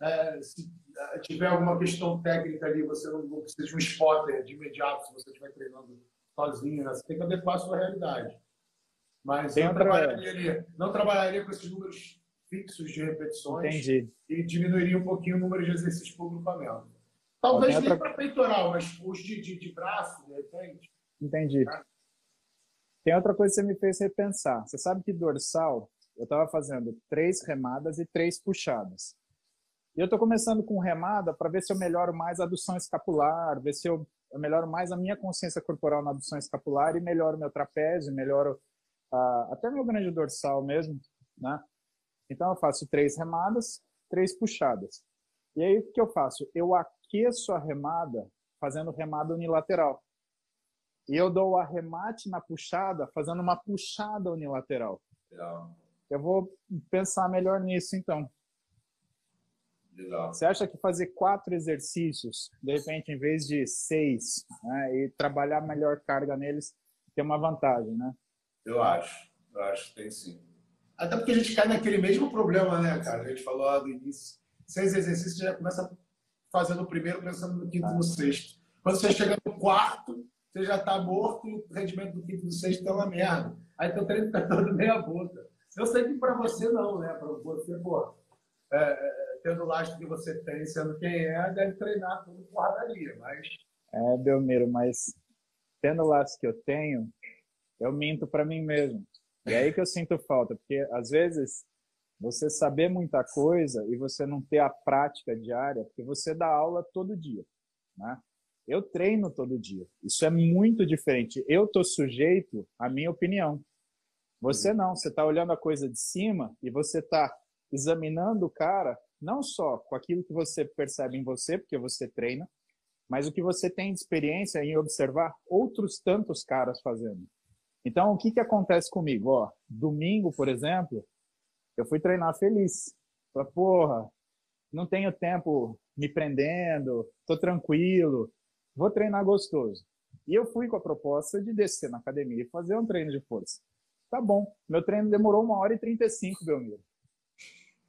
é, se é, tiver alguma questão técnica ali, você não, precisa de um spotter de imediato se você estiver treinando sozinho, né? você tem que adequar a sua realidade. Mas eu não trabalharia, ali, não trabalharia com esses números fixos de repetições Entendi. e diminuiria um pouquinho o número de exercícios por grupamento. Talvez nem outra... para peitoral, mas os de, de, de, braço, de repente. Entendi. Né? Tem outra coisa que você me fez repensar. Você sabe que dorsal, eu estava fazendo três remadas e três puxadas. E eu estou começando com remada para ver se eu melhoro mais a adução escapular, ver se eu, eu melhoro mais a minha consciência corporal na adução escapular e melhoro meu trapézio, melhoro uh, até meu grande dorsal mesmo, né? Então eu faço três remadas, três puxadas. E aí o que eu faço? Eu aqueço a remada fazendo remada unilateral. E eu dou o arremate na puxada fazendo uma puxada unilateral. Legal. Eu vou pensar melhor nisso então. Legal. Você acha que fazer quatro exercícios, de repente, em vez de seis, né, e trabalhar melhor carga neles, tem uma vantagem, né? Eu acho. Eu acho que tem sim. Até porque a gente cai naquele mesmo problema, né, cara? A gente falou lá do início. Seis exercícios, já começa fazendo o primeiro, pensando no quinto e ah. no sexto. Quando você chega no quarto, você já está morto e o rendimento do quinto e do sexto é uma merda. Aí teu treino está todo meia boca. Eu sei que para você não, né? Para você, pô, é, é tendo o lastro que você tem, sendo quem é, deve treinar tudo porradaria, mas... É, Belmiro, mas tendo o lastro que eu tenho, eu minto para mim mesmo. E é aí que eu sinto falta, porque às vezes você saber muita coisa e você não ter a prática diária, porque você dá aula todo dia, né? Eu treino todo dia. Isso é muito diferente. Eu tô sujeito à minha opinião. Você uhum. não. Você está olhando a coisa de cima e você está examinando o cara não só com aquilo que você percebe em você, porque você treina, mas o que você tem de experiência em observar outros tantos caras fazendo. Então, o que, que acontece comigo? Ó, domingo, por exemplo, eu fui treinar feliz. Falei, porra, não tenho tempo me prendendo, tô tranquilo, vou treinar gostoso. E eu fui com a proposta de descer na academia e fazer um treino de força. Tá bom, meu treino demorou uma hora e 35, Belmiro.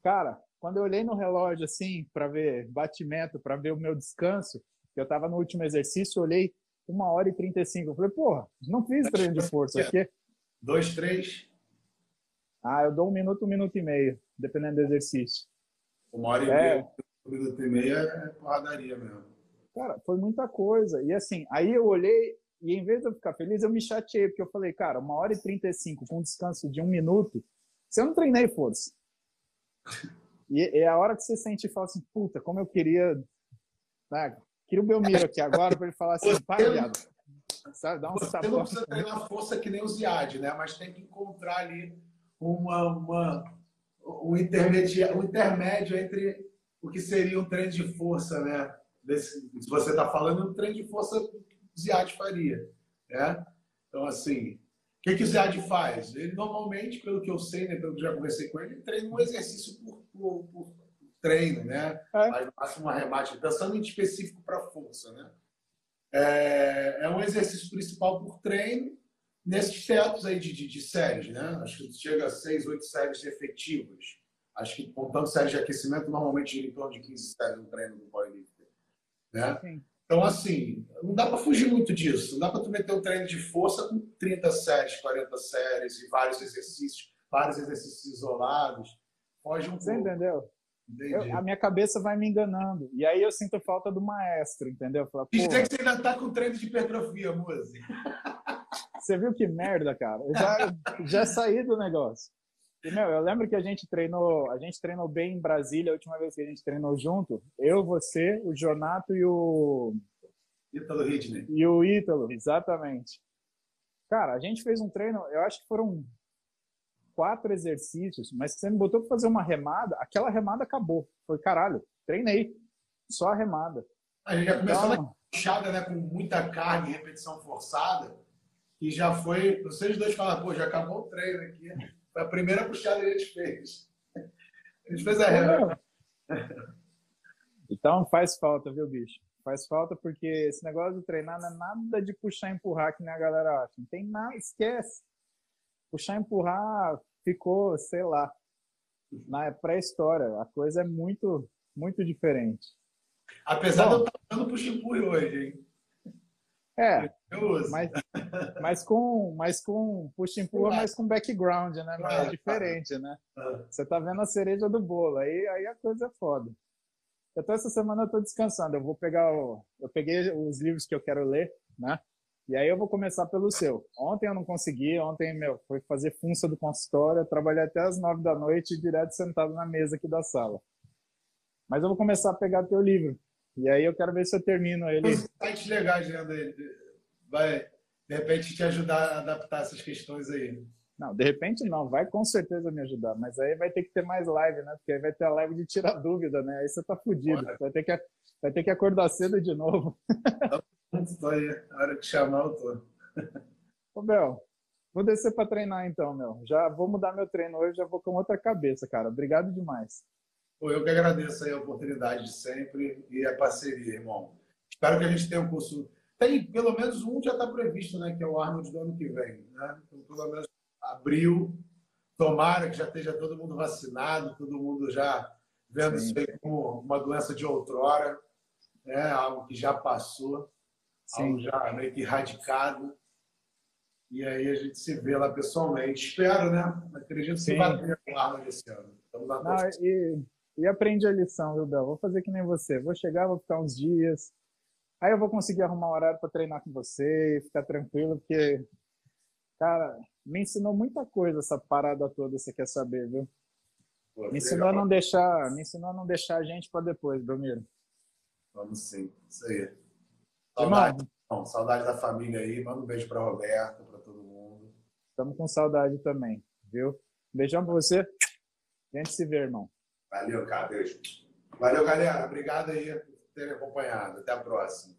Cara, quando eu olhei no relógio, assim, para ver batimento, para ver o meu descanso, eu estava no último exercício, olhei uma hora e 35. Eu falei, porra, não fiz treino de força aqui. Dois, três. Ah, eu dou um minuto, um minuto e meio, dependendo do exercício. Uma hora e é... meia, um minuto e meio é porradaria mesmo. Cara, foi muita coisa. E assim, aí eu olhei e em vez de eu ficar feliz, eu me chateei, porque eu falei, cara, uma hora e 35 com um descanso de um minuto, se eu não treinei força. E é a hora que você sente e fala assim, puta, como eu queria. Né? Queria o Belmiro aqui agora para ele falar assim, para, viado. Sabe? Dá um você sabor. não precisa treinar força que nem o Ziad, né? Mas tem que encontrar ali uma, uma, um, intermédio, um intermédio entre o que seria um treino de força, né? Desse, se você está falando, um treino de força o Ziad faria. Né? Então, assim, o que, que o Ziad faz? Ele normalmente, pelo que eu sei, né, pelo que já conversei com ele, ele treina um exercício por, por, por treino, né? É. Faz no máximo um arremate, pensando em específico para força, né? É, é, um exercício principal por treino nesses tetos aí de, de, de, séries, né? Acho que chega a seis, oito séries efetivas. Acho que contando séries de aquecimento, normalmente gira em torno de 15 séries no treino do powerlifter. Né? Sim. Então, assim, não dá para fugir muito disso. Não dá para tu meter um treino de força com 30 séries, 40 séries e vários exercícios, vários exercícios isolados. Foge um Você pouco. entendeu? Eu, a minha cabeça vai me enganando. E aí eu sinto falta do maestro, entendeu? Falo, Diz que você ainda tá com treino de hipertrofia, Muzi. Você viu que merda, cara? Eu já, já saí do negócio. E, meu, eu lembro que a gente treinou, a gente treinou bem em Brasília, a última vez que a gente treinou junto. Eu, você, o Jonato e o... Ítalo Ridney. E o Ítalo, exatamente. Cara, a gente fez um treino, eu acho que foram quatro exercícios, mas você me botou para fazer uma remada, aquela remada acabou. Foi, caralho, treinei. Só a remada. A gente já começou então, na puxada, né, com muita carga e repetição forçada, e já foi, vocês dois falaram, pô, já acabou o treino aqui. Foi a primeira puxada que a gente fez. A gente fez a remada. Então faz falta, viu, bicho? Faz falta porque esse negócio de treinar não é nada de puxar e empurrar que nem a galera acha. Não tem nada, esquece puxar e empurrar ficou, sei lá, na pré-história. A coisa é muito, muito diferente. Apesar Bom, de eu estar usando puxa e empurre hoje, hein? É, mas, mas com, mas com puxa e empurra, mas com background, né? Mas é diferente, né? Ah. Você tá vendo a cereja do bolo, aí, aí a coisa é foda. Então essa semana eu tô descansando, eu vou pegar o, eu peguei os livros que eu quero ler, né? E aí eu vou começar pelo seu. Ontem eu não consegui, ontem, meu, foi fazer funça do consultório, trabalhei até as nove da noite, direto sentado na mesa aqui da sala. Mas eu vou começar a pegar teu livro. E aí eu quero ver se eu termino ele. Os sites legais, né? Vai, de repente, te ajudar a adaptar essas questões aí. Não, de repente não, vai com certeza me ajudar, mas aí vai ter que ter mais live, né? Porque aí vai ter a live de tirar dúvida, né? Aí você tá fudido, vai ter, que, vai ter que acordar cedo de novo. Estou aí, a hora de chamar eu tô. Ô, Bel, vou descer para treinar então, meu. Já vou mudar meu treino hoje, já vou com outra cabeça, cara. Obrigado demais. Pô, eu que agradeço aí a oportunidade de sempre e a parceria, irmão. Espero que a gente tenha um curso. Tem pelo menos um já está previsto, né? Que é o Arnold do ano que vem, né? Então, pelo menos abril. Tomara que já esteja todo mundo vacinado, todo mundo já vendo Sim. isso aí como uma doença de outrora, né? Algo que já passou. Sim. algo já meio que erradicado. E aí a gente se vê lá pessoalmente. Espero, né? Acredito Sim. que vai ter um arma esse ano. Não, e, e aprendi a lição, viu, Bel? Vou fazer que nem você. Vou chegar, vou ficar uns dias. Aí eu vou conseguir arrumar um horário para treinar com você, ficar tranquilo, porque, cara, me ensinou muita coisa essa parada toda, você quer saber, viu? Pô, me ensinou a não deixar, me ensinou a não deixar a gente para depois, Belmiro. Vamos sim, isso aí. Saudade, Irmão, saudade da família aí. Manda um beijo para Roberto, para todo mundo. Estamos com saudade também, viu? Beijão para você. A gente se vê, irmão. Valeu, cara. Beijo. Valeu, galera. Obrigado aí por terem acompanhado. Até a próxima.